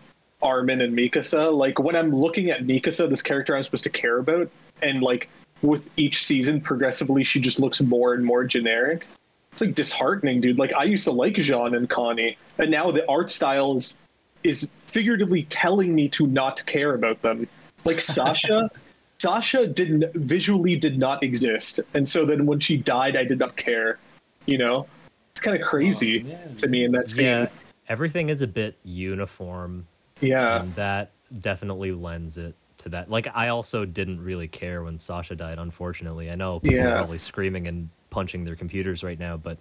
Armin, and Mikasa. Like when I'm looking at Mikasa, this character I'm supposed to care about, and like with each season, progressively she just looks more and more generic. It's like disheartening, dude. Like I used to like Jean and Connie, and now the art style is is figuratively telling me to not care about them. Like Sasha, Sasha didn't visually did not exist, and so then when she died, I did not care. You know, it's kind of oh, crazy Oh, to me in that scene. yeah, everything is a bit uniform, Yeah, and that definitely lends it to that. Like, I also didn't really care when Sasha died. Unfortunately, I know people Yeah. are probably screaming and punching their computers right now, but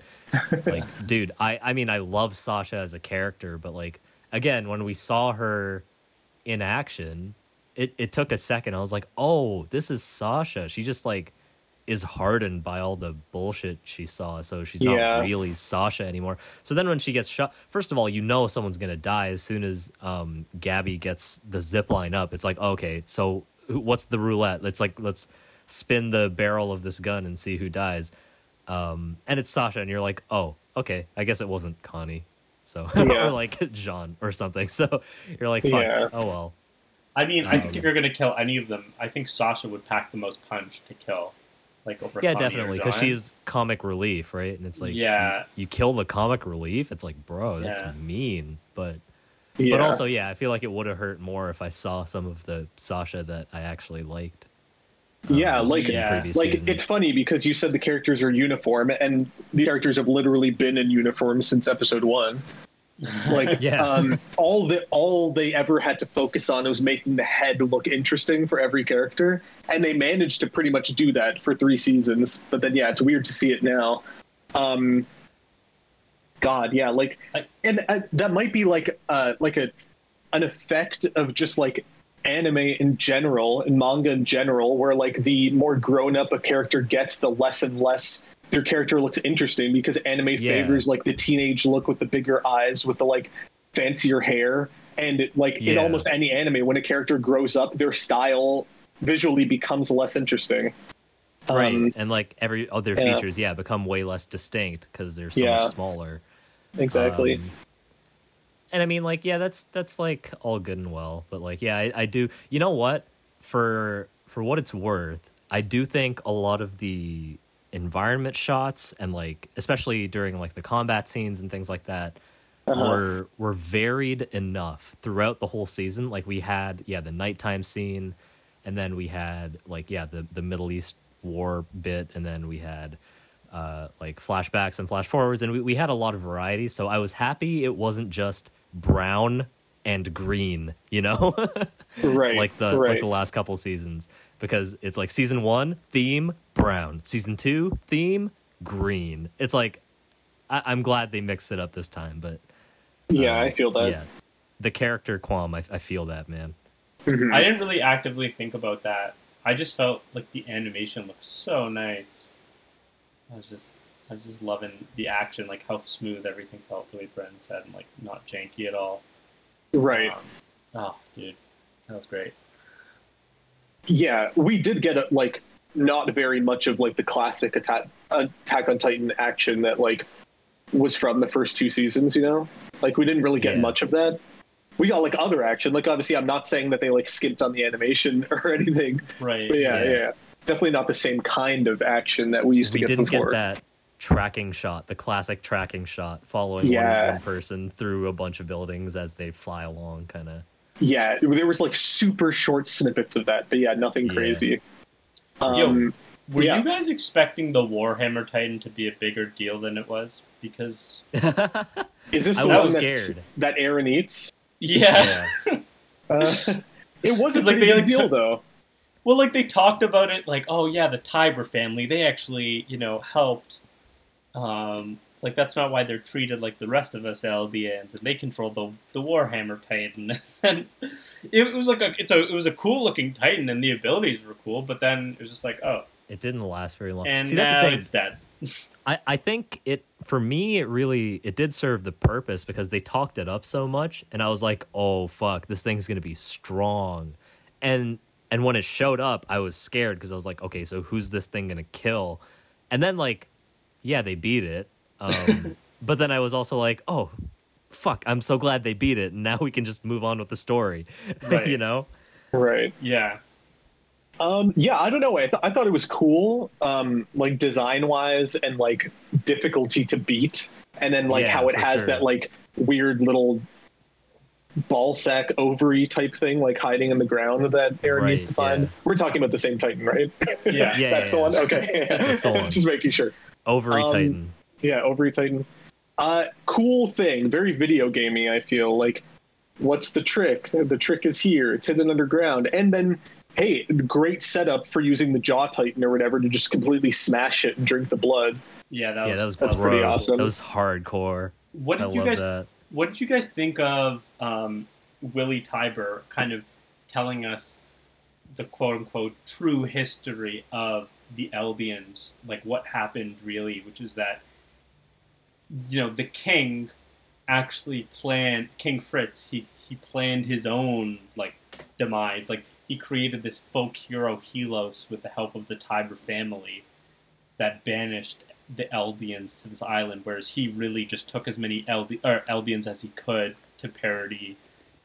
like, dude, I I mean, I love Sasha as a character, but like, again, when we saw her in action, it it took a second. I was like, oh, this is Sasha. She just like is hardened by all the bullshit she saw, so she's not Yeah. really Sasha anymore. So then when she gets shot, first of all, you know someone's gonna die as soon as um, Gabi gets the zip line up. It's like, okay, so what's the roulette? Let's like let's spin the barrel of this gun and see who dies. Um, and it's Sasha, and you're like, oh, okay, I guess it wasn't Connie. So Yeah. or like Jean or something. So you're like, fuck, Yeah. oh well. I mean, I think Um, if you're gonna kill any of them, I think Sasha would pack the most punch to kill, like over. Yeah, Connie definitely, because she's comic relief, right? And it's like, Yeah. you, you kill the comic relief. It's like, bro, that's Yeah. mean. But yeah. but also, yeah, I feel like it would have hurt more if I saw some of the Sasha that I actually liked. um, Yeah, like- Yeah. like seasons. it's funny because you said the characters are uniform, and the characters have literally been in uniform since episode one. Like, Yeah. um, all the all they ever had to focus on was making the head look interesting for every character, and they managed to pretty much do that for three seasons. But then, yeah, it's weird to see it now. Um, God, yeah, like, I- and uh, that might be like uh like a an effect of just like anime in general and manga in general where like the more grown up a character gets the less and less their character looks interesting because anime Yeah. favors like the teenage look with the bigger eyes with the like fancier hair and it, like in almost any anime when a character grows up their style visually becomes less interesting right, Um, and like every other yeah. features, yeah, become way less distinct because they're so Yeah. much smaller. exactly Um, and I mean, like, yeah, that's that's like all good and well, but like, yeah, I, I do. You know what? For for what it's worth, I do think a lot of the environment shots and like, especially during like the combat scenes and things like that, Uh-huh. were were varied enough throughout the whole season. Like we had, yeah, the nighttime scene, and then we had like, yeah, the the Middle East war bit, and then we had uh, like flashbacks and flash forwards, and we, we had a lot of variety. So I was happy it wasn't just brown and green, you know, right like the right like the last couple seasons, because it's like season one theme brown, season two theme green. It's like I, I'm glad they mixed it up this time, but yeah um, i feel that Yeah, the character qualm, I, I feel that man. Mhm. I didn't really actively think about that. I just felt like the animation looked so nice. I was just, I was just loving the action, like how smooth everything felt. The way Brennan said, and like not janky at all. right Um, oh, dude, that was great. Yeah, we did get a, like not very much of like the classic attack Attack on Titan action that like was from the first two seasons. You know, like we didn't really get Yeah. much of that. We got like other action. Like obviously, I'm not saying that they like skipped on the animation or anything, Right. but yeah, Yeah. yeah, definitely not the same kind of action that we used to get. we didn't before. get that tracking shot, the classic tracking shot, following Yeah. one person through a bunch of buildings as they fly along, kind of. Yeah, there was like super short snippets of that, but yeah, nothing Yeah. crazy. Yo, Um, Were Yeah. you guys expecting the Warhammer Titan to be a bigger deal than it was? Because is this I the was one that's, scared. that Eren eats? yeah. Uh, it was a like pretty they, big like, deal, took- though. Well, like they talked about it, like, oh yeah, the Tiber family, they actually, you know, helped um, like that's not why they're treated like the rest of us Eldians, and they control the the Warhammer Titan. and it was like a it's a it was a cool looking Titan, and the abilities were cool. But then it was just like, oh, It didn't last very long. and See, that's now the thing. it's dead. I, I think it for me it really it did serve the purpose because they talked it up so much and I was like, oh fuck, this thing's gonna be strong. And and when it showed up, I was scared because I was like, okay, so who's this thing gonna kill? And then like, yeah, they beat it. Um, but then I was also like, oh fuck, I'm so glad they beat it. And now we can just move on with the story. Right. you know? Right. Yeah, Um, yeah, I don't know. I, th- I thought it was cool, um, like design wise and like difficulty to beat, and then like Yeah, how it has sure. that like weird little ball sack ovary type thing like hiding in the ground that Eren needs to find. yeah. We're talking about the same Titan, right? Yeah. Yeah, that's yeah, the one. Okay, That's the one. just making sure. Ovary Um, Titan. Yeah, ovary Titan. Uh, cool thing, very video gamey. I feel like, what's the trick? The trick is here. It's hidden underground, and then hey, great setup for using the jaw Titan or whatever to just completely smash it and drink the blood. yeah, that Yeah, was. that was that's gross. pretty awesome. That was hardcore. what I did you love guys? that. What did you guys think of um, Willy Tybur kind of telling us the quote unquote true history of the Eldians? Like what happened really, which is that you know the king actually planned King Fritz. He he planned his own like demise. Like he created this folk hero Helos with the help of the Tybur family that banished the Eldians to this island, whereas he really just took as many Eld- or Eldians as he could to Paradis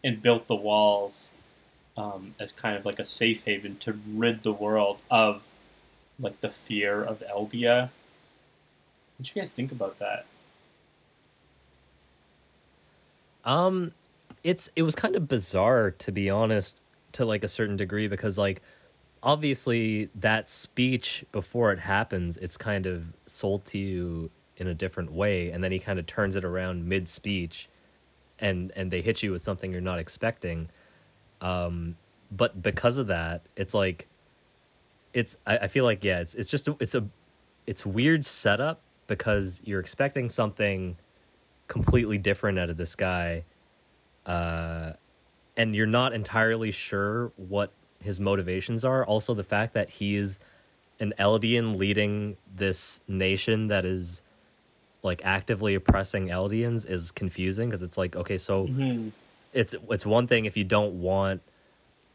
and built the walls um, as kind of like a safe haven to rid the world of like the fear of Eldia. What do you guys think about that? Um, it's it was kind of bizarre to be honest, to like a certain degree because like obviously that speech before it happens, it's kind of sold to you in a different way, and then he kind of turns it around mid speech, and and they hit you with something you're not expecting. Um, but because of that, it's like it's I, I feel like yeah, it's it's just a, it's a it's weird setup because you're expecting something completely different out of this guy uh and you're not entirely sure what his motivations are also the fact that he's an eldian leading this nation that is like actively oppressing eldians is confusing because it's like okay so Mm-hmm. it's it's one thing if you don't want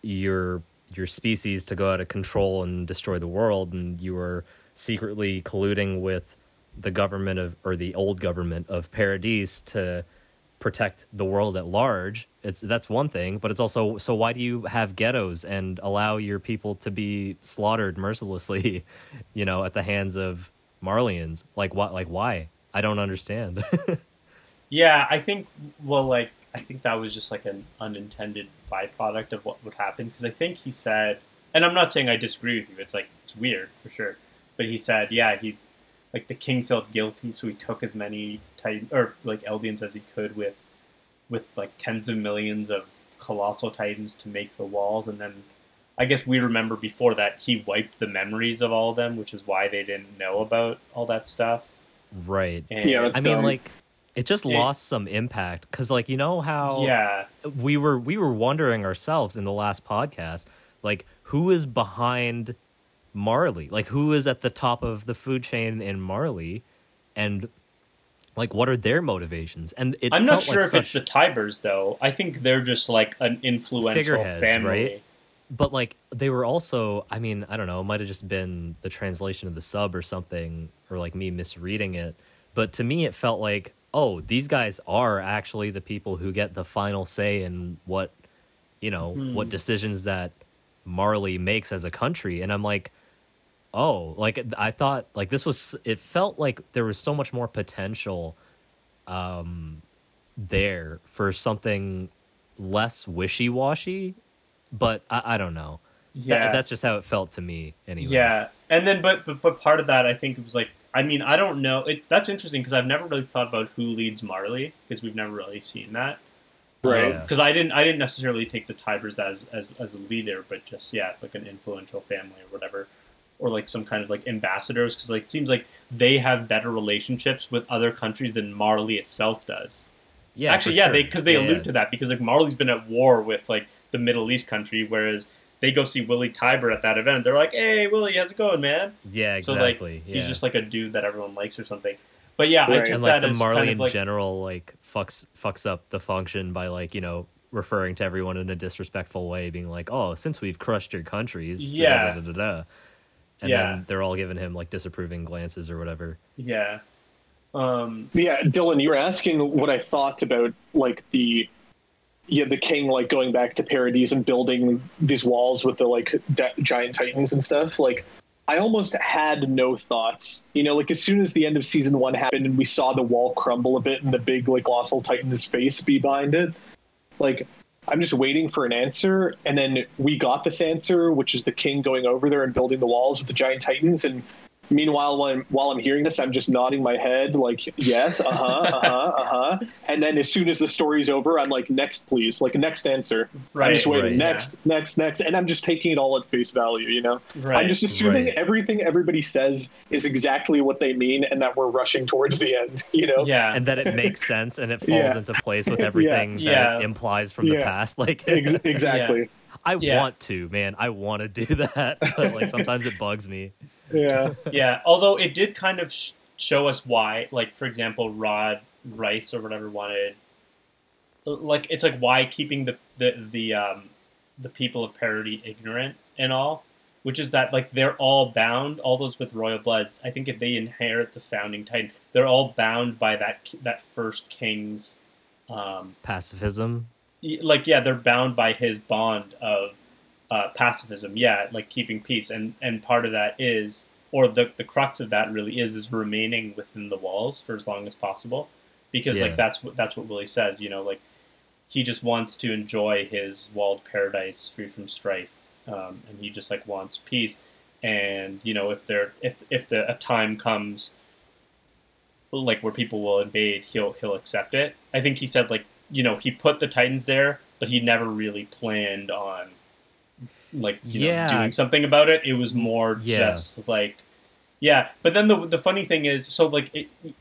your your species to go out of control and destroy the world and you are secretly colluding with the government of or the old government of Paradise to protect the world at large it's that's one thing but it's also so why do you have ghettos and allow your people to be slaughtered mercilessly you know at the hands of Marleyans like what like why I don't understand Yeah, I think well, like I think that was just like an unintended byproduct of what would happen because I think he said, and I'm not saying I disagree with you. It's like it's weird for sure, but he said, yeah, he like the king felt guilty, so he took as many Titan or like Eldians as he could with with like tens of millions of colossal Titans to make the walls, and then I guess we remember before that he wiped the memories of all of them, which is why they didn't know about all that stuff. right And, Yeah, that's I mean like it just Yeah. lost some impact cuz like you know how yeah. we were we were wondering ourselves in the last podcast like who is behind Marley like who is at the top of the food chain in Marley and like what are their motivations and it I'm not sure like if it's the Tyburs though. I think they're just like an influential Figureheads, family. right? but like they were also i mean i don't know it might have just been the translation of the sub or something or like me misreading it but to me it felt like oh these guys are actually the people who get the final say in what you know what Hmm. decisions that marley makes as a country and i'm like oh like i thought like this was it felt like there was so much more potential um there for something less wishy-washy but I, I don't know. That- Yeah, that's just how it felt to me. anyway. yeah. And then, but, but but part of that, I think it was like, I mean, I don't know. It, that's interesting because I've never really thought about who leads Marley because we've never really seen that. Right. Yeah. Because I didn't, I didn't necessarily take the Tyburs as as as a leader, but just yeah, like an influential family or whatever. Or like some kind of like ambassadors because like it seems like they have better relationships with other countries than Marley itself does. Yeah, Actually, yeah, sure. they because they Yeah, allude yeah. to that because like Marley's been at war with like the Middle East country, whereas they go see Willy Tybur at that event. They're like, "Hey, Willy, how's it going, man?" Yeah, So like exactly. he's just like a dude that everyone likes or something. But yeah, I Right. took and like that the as Marley kind in like general like fucks fucks up the function by like you know referring to everyone in a disrespectful way, being like, "Oh, since we've crushed your countries, Yeah. da, da, da, da." And Yeah. then they're all giving him like disapproving glances or whatever. yeah. Um, Yeah, Dylan, you were asking what I thought about like the yeah the king like going back to Paradise and building these walls with the like de- giant titans and stuff. Like, I almost had no thoughts. You know, like as soon as the end of season one happened and we saw the wall crumble a bit and the big like colossal titan's face be behind it, like. I'm just waiting for an answer, and then we got this answer, which is the king going over there and building the walls with the giant titans. And Meanwhile, while I'm, while I'm hearing this, I'm just nodding my head, like, yes, uh huh, uh huh, uh huh. And then as soon as the story's over, I'm like, next, please, like, next answer. right. I'm just waiting, right, next, next, next. And I'm just taking it all at face value, you know? Right. I'm just assuming right. everything everybody says is exactly what they mean and that we're rushing towards the end, you know? yeah. And that it makes sense and it falls Yeah. into place with everything that Yeah. it implies from the past. Like Ex- exactly. I Yeah. want to, man. I want to do that, but like sometimes it bugs me. Yeah. yeah. Although it did kind of sh- show us why, like for example, Rod Reiss or whatever wanted, like it's like why keeping the the the um the people of Paradis ignorant and all, which is that like they're all bound. All those with royal bloods, I think if they inherit the founding titan, they're all bound by that that first king's. Um, Pacifism. Like yeah they're bound by his bond of uh, pacifism. Yeah like keeping peace. And and part of that is or the the crux of that really is is remaining within the walls for as long as possible. Because Yeah. like that's what that's what Willy says you know like he just wants to enjoy his walled paradise free from strife um, and he just like wants peace. And you know if there if if the a time comes like where people will invade he'll he'll accept it. I think he said like you know he put the titans there but he never really planned on like you Yeah. know doing something about it it was more Yeah. just like yeah but then the the funny thing is so like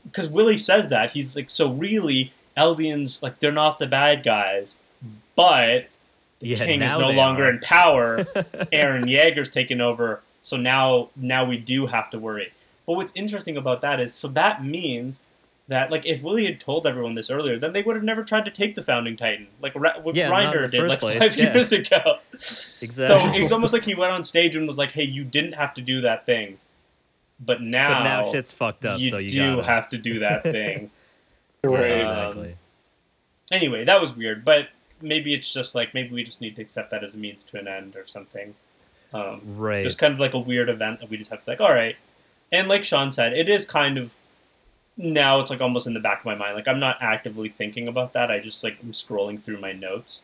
because willy says that he's like so really eldians like they're not the bad guys but the Yeah, king is no longer are. in power Eren Yeager's taken over, so now now we do have to worry. But what's interesting about that is, so that means that like if Willy had told everyone this earlier, then they would have never tried to take the founding titan, like Ra- what Yeah, Reiner the did like place, five yeah. years ago. Exactly. So it's almost like he went on stage and was like, "Hey, you didn't have to do that thing, but now, but now shit's fucked up, you, so you do gotta. have to do that thing." Right. Exactly. anyway, that was weird, but maybe it's just like maybe we just need to accept that as a means to an end or something. Um, right. Just kind of like a weird event that we just have to like, all right. And like Sean said, it is kind of now it's like almost in the back of my mind. Like I'm not actively thinking about that. I just like I'm scrolling through my notes,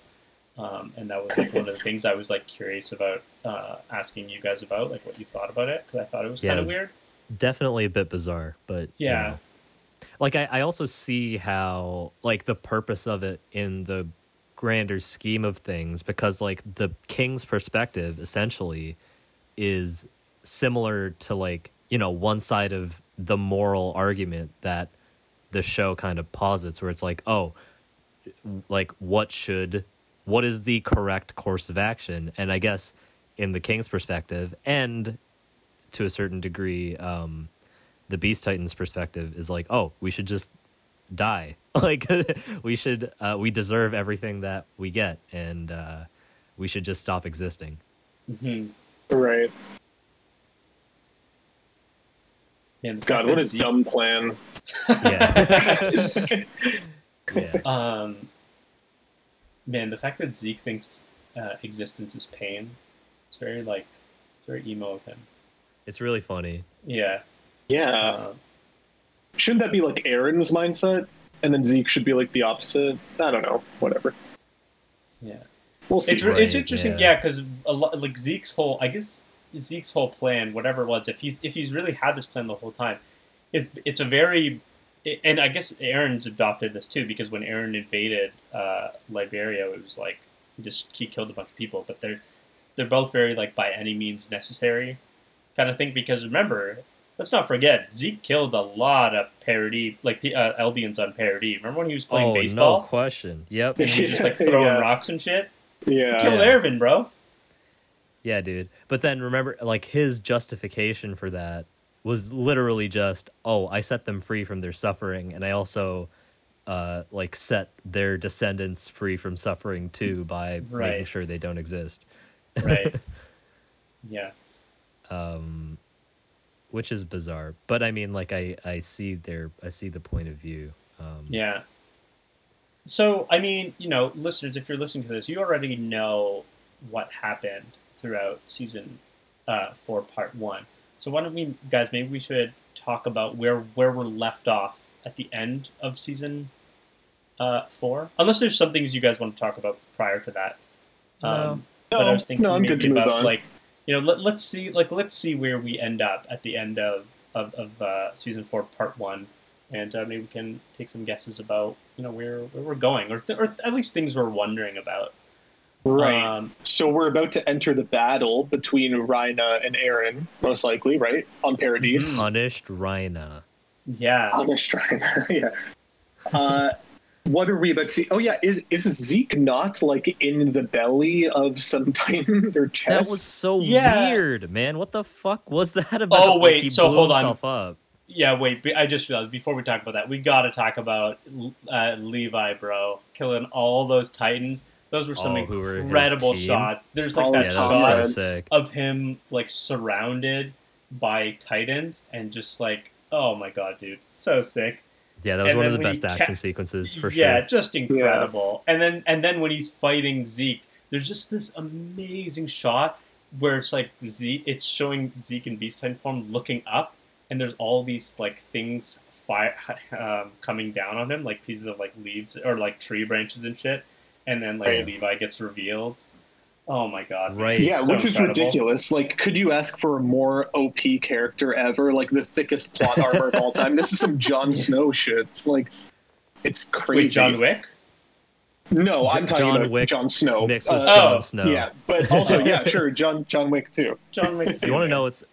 um, and that was like one of the things I was like curious about uh, asking you guys about, like what you thought about it, because I thought it was Yeah, kind of weird. definitely a bit bizarre, but you Yeah. know. Like I, I also see how like the purpose of it in the grander scheme of things because like the king's perspective essentially is similar to like you know one side of the moral argument that the show kind of posits where it's like oh like what should what is the correct course of action? And i guess in the king's perspective and to a certain degree um the beast titans perspective is like oh we should just die. Like we should uh, we deserve everything that we get and uh we should just stop existing. Hmm Right. Man, God, fact what a dumb plan. yeah yeah Um, man, the fact that Zeke thinks uh, existence is pain, it's very like, it's very emo of him. it's really funny Yeah. Yeah. Uh, Shouldn't that be like Eren's mindset? And then Zeke should be like the opposite? I don't know. Whatever. yeah. We'll see. It's re- it's interesting, yeah. yeah, because a lot like Zeke's whole, I guess Zeke's whole plan, whatever it was, if he's if he's really had this plan the whole time, it's it's a very, and I guess Eren's adopted this too because when Eren invaded uh, Liberio, it was like he just he killed a bunch of people, but they're they're both very like by any means necessary kind of thing because remember, let's not forget Zeke killed a lot of Paradis like uh, Eldians on Paradis. Remember when he was playing oh, baseball no question. Yep. and he was just like throwing Yeah. rocks and shit? Yeah. Killed Yeah. Erwin, bro. Yeah, dude. But then remember, like his justification for that was literally just, "Oh, I set them free from their suffering, and I also, uh, like set their descendants free from suffering too by making sure they don't exist." Right. yeah. um, which is bizarre. But I mean, like I I see their I see the point of view. Um, Yeah. So, I mean, you know, listeners, if you're listening to this, you already know what happened throughout season uh, four, part one. So, why don't we, guys, maybe we should talk about where where we're left off at the end of season uh, four, unless there's some things you guys want to talk about prior to that. No. Um, No, but I was thinking no, I'm maybe good to move about on. like, you know, let, let's see, like, let's see where we end up at the end of of, of uh, season four, part one, and uh, maybe we can take some guesses about you know where where we're going, or th- or th- at least things we're wondering about. Right. Um, so we're about to enter the battle between Reiner and Eren, most likely, right? On Paradise. Mhm. Punished Reiner. yeah. Punished Reiner, yeah. Uh, what are we about to see? Oh yeah, is is Zeke not like in the belly of some titan or chest? That was so Yeah. weird, man. What the fuck was that about? Oh, wait, he so hold on. Up. Yeah, wait. I just realized before we talk about that, we got to talk about uh, Levi, bro, killing all those Titans. Those were some Oh, who were incredible team? shots. There's like All that Yeah, that was so shot sick. of him like surrounded by Titans and just like, oh my god, dude, so sick. Yeah, that was And one of the best action ca- sequences for yeah, sure. Yeah, just incredible. And then and then when he's fighting Zeke, there's just this amazing shot where it's like Zeke, it's showing Zeke in Beast Titan form looking up, and there's all these like things fire um, coming down on him, like pieces of like leaves or like tree branches and shit. And then like Right. Levi gets revealed. Oh my god! Right. yeah, So which is incredible. ridiculous. Like, could you ask for a more OP character ever? Like the thickest plot armor of all time. This is some Jon Snow shit. Like, it's crazy. Wait, John Wick? No, I'm talking John about Wick Jon Snow. Mixed with Uh, Oh, Snow. Yeah, but also, yeah, sure, John John Wick too. John Wick. Do you want to know what's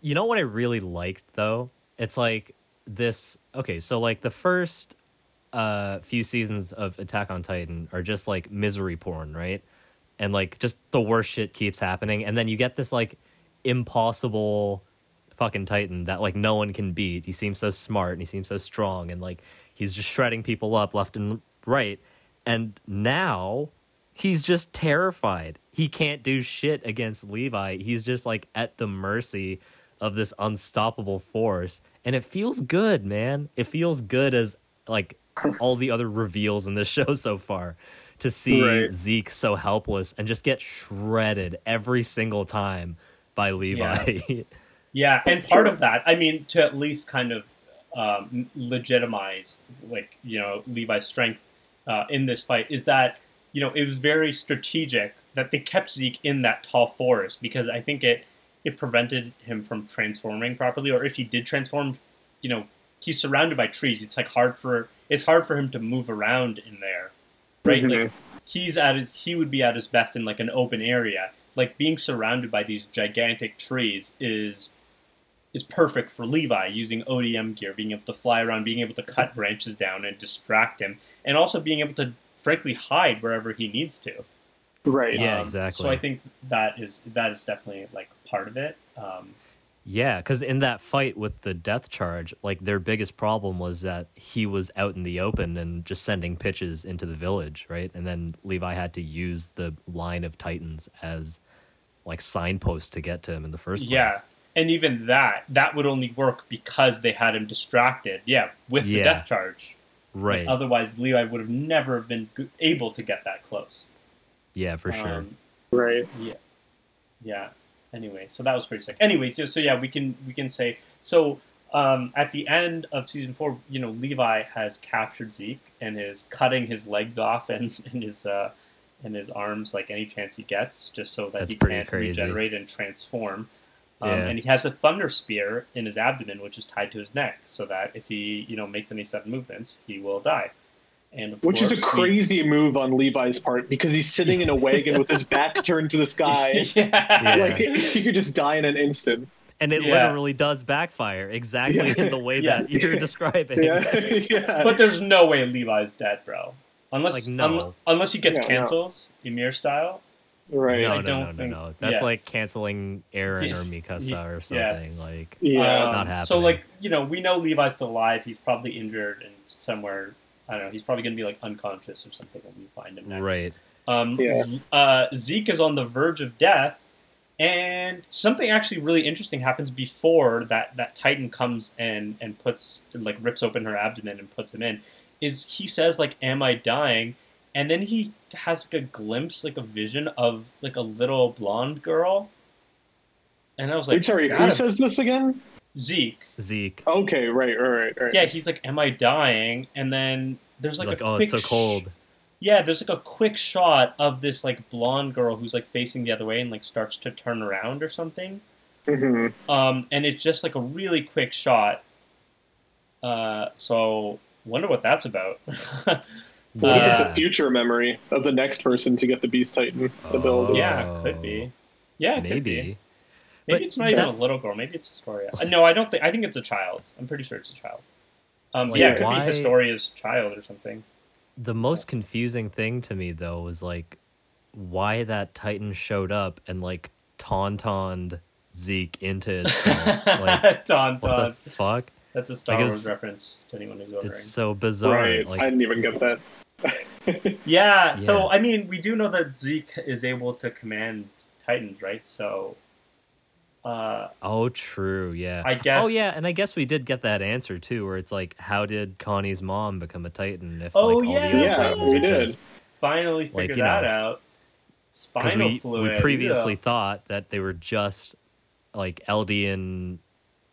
you know what I really liked though? It's like this okay, so like the first uh few seasons of Attack on Titan are just like misery porn, right? And like just the worst shit keeps happening and then you get this like impossible fucking Titan that like no one can beat. He seems so smart and he seems so strong and like he's just shredding people up left and right. And now he's just terrified. He can't do shit against Levi. He's just like at the mercy of this unstoppable force. And it feels good, man. It feels good as like all the other reveals in this show so far to see Right. Zeke so helpless and just get shredded every single time by Levi. Yeah, and part true. of that, I mean, to at least kind of um, legitimize, like you know, Levi's strength uh, in this fight is that you know it was very strategic that they kept Zeke in that tall forest because I think it it prevented him from transforming properly, or if he did transform, you know, he's surrounded by trees. It's like hard for it's hard for him to move around in there, right? Mhm. Like he's at his he would be at his best in like an open area. Like being surrounded by these gigantic trees is is perfect for Levi using ODM gear, being able to fly around, being able to cut branches down and distract him, and also being able to frankly hide wherever he needs to. Right. Yeah, Um, exactly. So I think that is that is definitely like part of it. Um, Yeah, because in that fight with the death charge, like their biggest problem was that he was out in the open and just sending pitches into the village, right? And then Levi had to use the line of Titans as like signposts to get to him in the first place. yeah, and even that that would only work because they had him distracted. Yeah, with the death charge. right. Otherwise, Levi would have never been able to get that close. yeah, for sure. Um, Right. Yeah. Yeah. Anyway, so that was pretty sick. Anyway, so, so yeah, we can we can say so um, at the end of season four, you know, Levi has captured Zeke and is cutting his legs off and, and his uh, and his arms like any chance he gets, just so that That's he can't crazy. regenerate and transform. Um, Yeah. And he has a thunder spear in his abdomen, which is tied to his neck, so that if he you know makes any sudden movements, he will die. And of Which is a course, we- crazy move on Levi's part because he's sitting in a wagon with his back turned to the sky. yeah. Yeah. Like he could just die in an instant. and it Yeah. literally does backfire exactly Yeah. in the way Yeah. that you're describing. Yeah, yeah. But there's no way Levi's dead, bro. Unless Like, no. un- unless he gets Yeah, no. canceled, Ymir style. right. no, I no, don't no, no, think- no. That's yeah. like canceling Eren Yeah. or Mikasa or Yeah. something. Like, Yeah. Um, Not So like you know we know Levi's still alive. He's probably injured and somewhere. I don't know. He's probably gonna be like unconscious or something when we find him next. right. Um, Yeah. Uh, Zeke is on the verge of death, and something actually really interesting happens before that. That Titan comes and and puts like rips open her abdomen and puts him in. Is he says like, "Am I dying?" And then he has like a glimpse, like a vision of like a little blonde girl. And I was like, Wait, sorry, who that says this again? Zeke. Zeke. Okay, right, right, right, right. Yeah, he's like, "Am I dying?" And then there's like, like, a oh, quick it's so sh- cold. yeah, there's like a quick shot of this like blonde girl who's like facing the other way and like starts to turn around or something. Mm-hmm. Um, and it's just like a really quick shot. Uh, so wonder what that's about. What if it's a future memory of the next person to get the Beast Titan ability? yeah, could be. Yeah, maybe. could be. Maybe. Maybe But it's not even a little girl. Maybe it's Historia. Uh, no, I don't think. I think it's a child. I'm pretty sure it's a child. Um, Like, yeah, it could why- be Historia's child or something. The most confusing thing to me though was like why that Titan showed up and like tauntauned Zeke into itself. like Tauntaun. what the fuck? That's a Star Like, Wars reference to anyone who's wondering. It's so bizarre. Right. Like I didn't even get that. Yeah, so Yeah. I mean, we do know that Zeke is able to command Titans, right? So, uh, Oh, true. Yeah. I guess. Oh, yeah, and I guess we did get that answer too, where it's like, how did Connie's mom become a Titan? If Oh, like all yeah. the other Yeah, Titans we did. just finally Like, figured you that know, out. Spinal we fluid. we previously yeah. thought that they were just like Eldian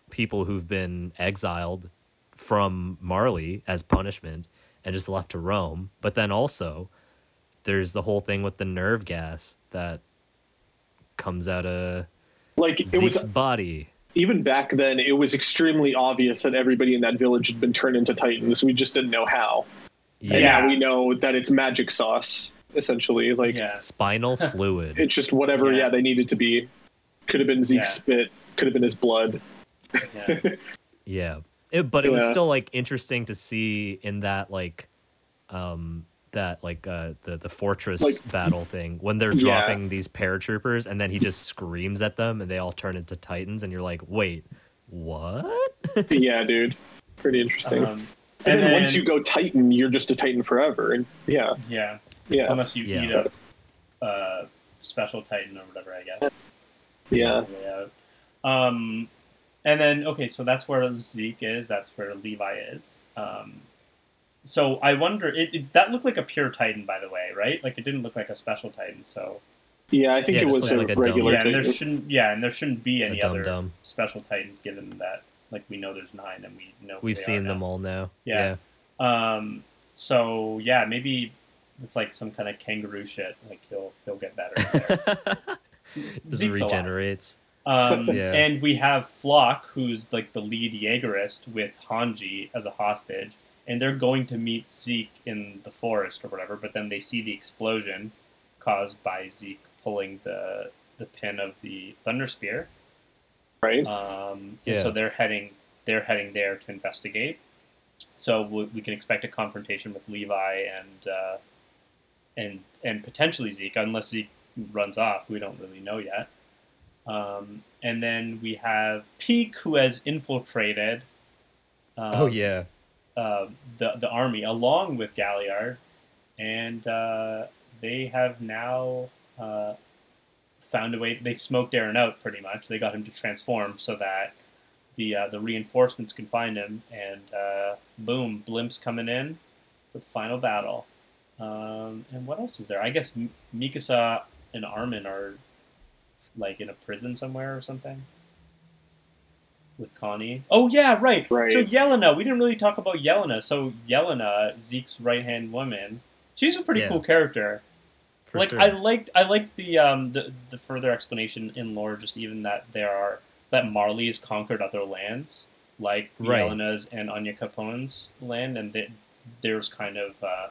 people who've been exiled from Marley as punishment and just left to roam. But then also, there's the whole thing with the nerve gas that comes out of like it Zeke's was body. even back then. It was extremely obvious that everybody in that village had been turned into Titans. We just didn't know how. And Yeah. now we know that it's magic sauce, essentially. Like Yeah. Spinal fluid. it's just whatever. Yeah. Yeah. they needed to be. Could have been Zeke's Yeah. spit. Could have been his blood. yeah. Yeah. It, but it was still like interesting to see in that like um that like uh the the fortress Like- battle thing when they're Yeah. dropping these paratroopers and then he just screams at them and they all turn into titans and you're like, "Wait, what?" yeah, dude. Pretty interesting. Um, and, then, and once you go Titan, you're just a Titan forever. And yeah, yeah, yeah, unless you Yeah. eat a uh, special Titan or whatever, I guess. yeah. on the way out. Um, and then okay, so that's where Zeke is. That's where Levi is. Um, so I wonder. It, it that looked like a pure Titan, by the way, right? Like it didn't look like a special Titan. So Yeah, I think Yeah, it just was a like a dumb- regular yeah, and there shouldn't. Yeah, and there shouldn't be any A other dum-dum. special Titans, given that like we know there's nine, and we know we've they seen are them now. all now. Yeah. Um, so yeah, maybe it's like some kind of kangaroo shit. Like he'll he'll get better. There. Just regenerates. Um, Yeah. And we have Floch, who's like the lead Jaegerist with Hanji as a hostage, and they're going to meet Zeke in the forest or whatever. But then they see the explosion caused by Zeke pulling the the pin of the thunder spear. right? Um, Yeah. and so they're heading they're heading there to investigate. So we, we can expect a confrontation with Levi and uh, and and potentially Zeke, unless Zeke runs off. We don't really know yet. Um, and then we have Pieck, who has infiltrated. Um, oh yeah. Uh, the the army along with Galliard, and uh, they have now uh, found a way. They smoked Eren out pretty much. They got him to transform so that the uh, the reinforcements can find him, and uh, boom, Blimp's coming in for the final battle. Um, and what else is there? I guess M- Mikasa and Armin are like in a prison somewhere or something with Connie. Oh yeah, right. Right. So Yelena, we didn't really talk about Yelena. So Yelena, Zeke's right hand woman, she's a pretty Yeah. cool character. For like sure. I liked I liked the um the, the further explanation in lore, just even that there are that Marley has conquered other lands, like Right. Yelena's and Onyankopon's land, and that there's kind of uh,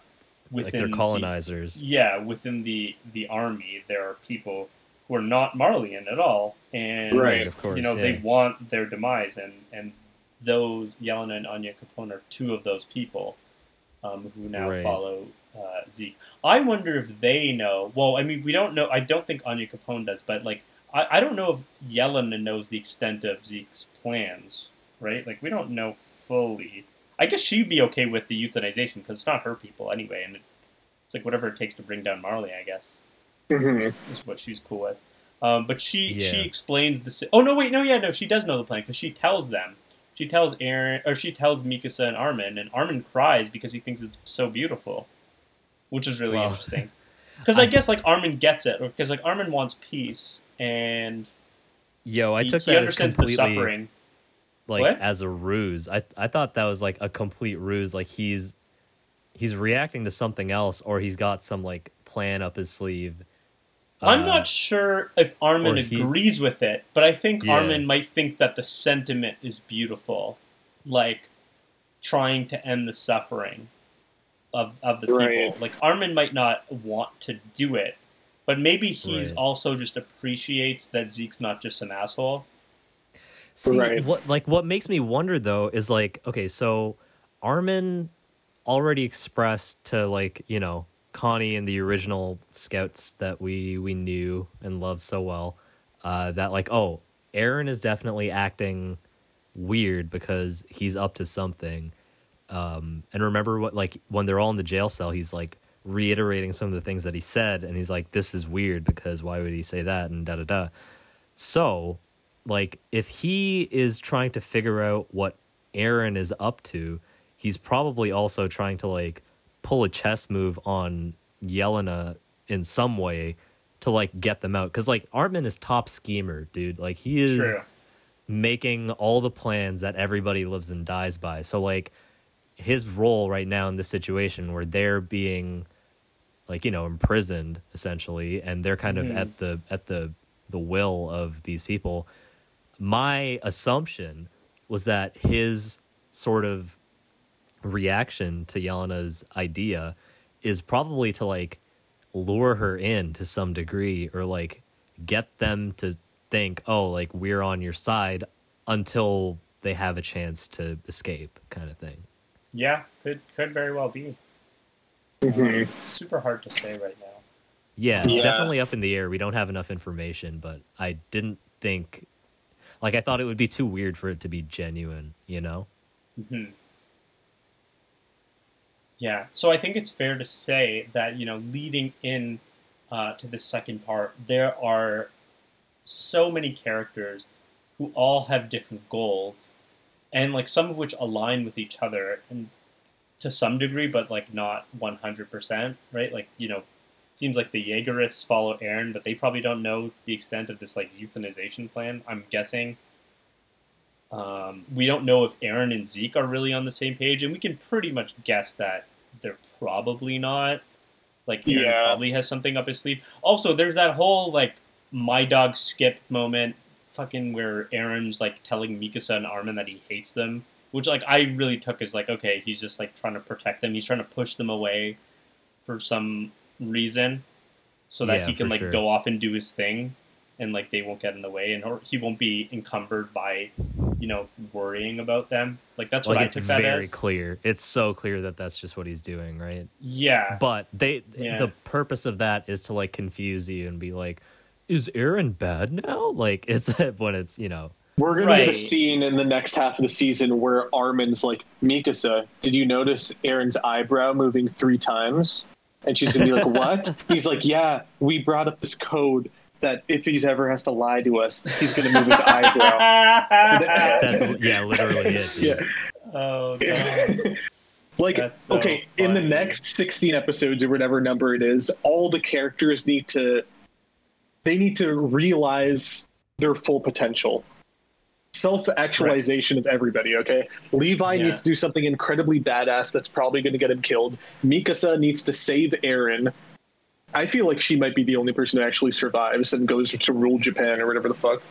within like they're the- colonizers. yeah, within the the army, there are people who are not Marleyan at all, and Right, of course, you know they want their demise, and and those Yelena and Onyankopon are two of those people um, who now Right. follow uh, Zeke. I wonder if they know. Well, I mean, we don't know. I don't think Onyankopon does, but like, I, I don't know if Yelena knows the extent of Zeke's plans, right? Like, we don't know fully. I guess she'd be okay with the euthanization because it's not her people anyway, and it's like whatever it takes to bring down Marley. I guess Mhm. is what she's cool with. Um, but she she explains the. si- Oh no, wait, no, yeah, no, she does know the plan because she tells them. She tells Eren, or she tells Mikasa and Armin, and Armin cries because he thinks it's so beautiful, which is really Well, interesting. Because I, I- guess like Armin gets it, because like Armin wants peace, and Yo, I he, took he that as understands the completely suffering. like What? as a ruse. I I thought that was like a complete ruse. Like he's he's reacting to something else, or he's got some like plan up his sleeve. I'm Uh, not sure if Armin or he- agrees with it, but I think Yeah. Armin might think that the sentiment is beautiful, like trying to end the suffering of of the Right. people. Like Armin might not want to do it, but maybe he's Right. also just appreciates that Zeke's not just an asshole. See, Right. what like what makes me wonder though is like, okay, so Armin already expressed to like, you know, Connie and the original scouts that we we knew and loved so well, uh, that like, oh, Eren is definitely acting weird because he's up to something. Um, and remember what like when they're all in the jail cell, he's like reiterating some of the things that he said, and he's like, "This is weird because why would he say that?" and da da da. So, like, if he is trying to figure out what Eren is up to, he's probably also trying to like pull a chess move on Yelena in some way to like get them out. Because like Artman is top schemer, dude. Like he is True. making all the plans that everybody lives and dies by. So like his role right now in this situation where they're being like you know imprisoned essentially and they're kind of mm-hmm. at the at the the will of these people my assumption was that his sort of reaction to Yelena's idea is probably to like lure her in to some degree or like get them to think oh like we're on your side until they have a chance to escape kind of thing Yeah, could could very well be. Mhm. It's super hard to say right now. Yeah, it's Yeah. definitely up in the air. We don't have enough information, but I didn't think like I thought it would be too weird for it to be genuine, you know? hmm Yeah, so I think it's fair to say that you know, leading in uh, to the second part, there are so many characters who all have different goals, and like some of which align with each other, and to some degree, but like not one hundred percent, right? Like you know, seems like the Jaegerists follow Eren, but they probably don't know the extent of this like euthanization plan. I'm guessing. Um, we don't know if Eren and Zeke are really on the same page, and we can pretty much guess that probably not. Like Eren Yeah. probably has something up his sleeve. Also, there's that whole like my dog Skip moment, fucking where Eren's like telling Mikasa and Armin that he hates them, which like I really took as like okay, he's just like trying to protect them. He's trying to push them away for some reason, so that Yeah, he can like sure. go off and do his thing, and like they won't get in the way, and or he won't be encumbered by, you know, worrying about them. Like that's what like I it's took that very as. clear. It's so clear that that's just what he's doing, right? Yeah, But they Yeah. the purpose of that is to like confuse you and be like is Eren bad now? Like it's when it's, you know, We're gonna get a scene in the next half of the season where Armin's like, Mikasa, did you notice Eren's eyebrow moving three times? And she's gonna be like, What? he's like, Yeah, we brought up this code that if he's ever has to lie to us, he's gonna move his eyebrow. that's yeah, literally it. dude. Yeah. oh god. like so okay in the next 16 episodes or whatever number it is all the characters need to they need to realize their full potential self-actualization of everybody okay levi Yeah. needs to do something incredibly badass that's probably going to get him killed mikasa needs to save eren i feel like she might be the only person who actually survives and goes to rule japan or whatever the fuck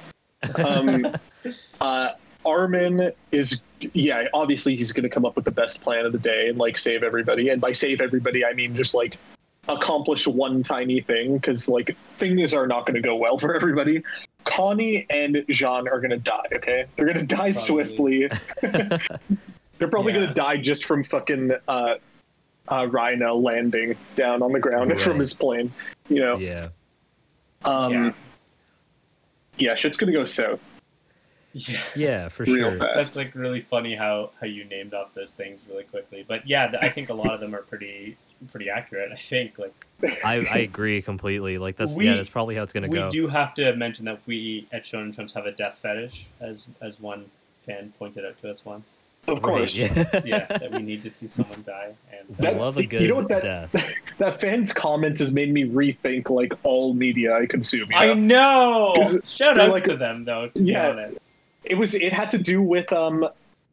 um, uh, Armin is, yeah, obviously he's going to come up with the best plan of the day and like save everybody. And by save everybody, I mean just like accomplish one tiny thing because like things are not going to go well for everybody. Connie and Jean are going to die. Okay, they're going to die Probably. swiftly. They're probably Yeah. going to die just from fucking uh, uh, Reiner landing down on the ground from his plane. You know. yeah. Um, Yeah. yeah. shit's going to go south Yeah. Yeah, for real sure. fast. That's like really funny how how you named off those things really quickly. But yeah, I think a lot of them are pretty pretty accurate. I think like I, I agree completely. Like that's We- yeah, that's probably how it's gonna we go. We do have to mention that we at Shonen Chumps have a death fetish, as as one fan pointed out to us once. Of Right, course. yeah. Yeah, that we need to see someone die. And I love a you good know what that- death. That fan's comment has made me rethink like all media I consume. you I know? know. 'Cause Shout they're outs like- to them though. To Yeah. be honest, It was. It had to do with um.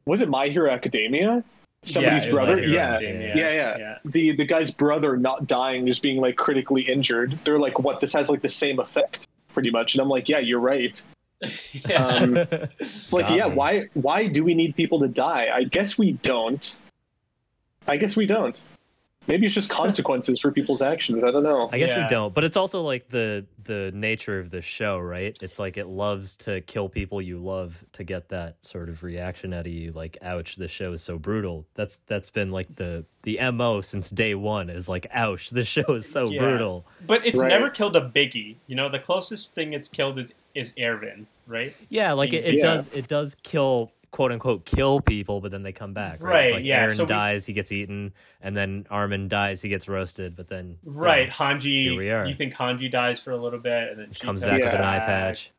Was it My Hero Academia? Somebody's Yeah, brother. My yeah. Academia. Yeah, yeah. The the guy's brother not dying, just being like critically injured. They're like, what? This has like the same effect, pretty much. And I'm like, yeah, you're right. yeah. Um, It's like, yeah, why why do we need people to die? I guess we don't. I guess we don't. Maybe it's just consequences for people's actions. I don't know. I guess Yeah. we don't, but it's also like the the nature of the show, right? It's like it loves to kill people you love to get that sort of reaction out of you. Like, ouch, this show is so brutal. That's that's been like the the mo since day one. Is like, ouch, this show is so Yeah. brutal. But it's Right. never killed a biggie. You know, the closest thing it's killed is is Erwin, right? Yeah, like it, it Yeah. does it does kill quote unquote kill people, but then they come back. Right, Right, It's like yeah, Eren so we- dies, he gets eaten, and then Armin dies, he gets roasted, but then you know, Right, Hanji. here we are. Do you think Hanji dies for a little bit and then she comes back with an eye patch.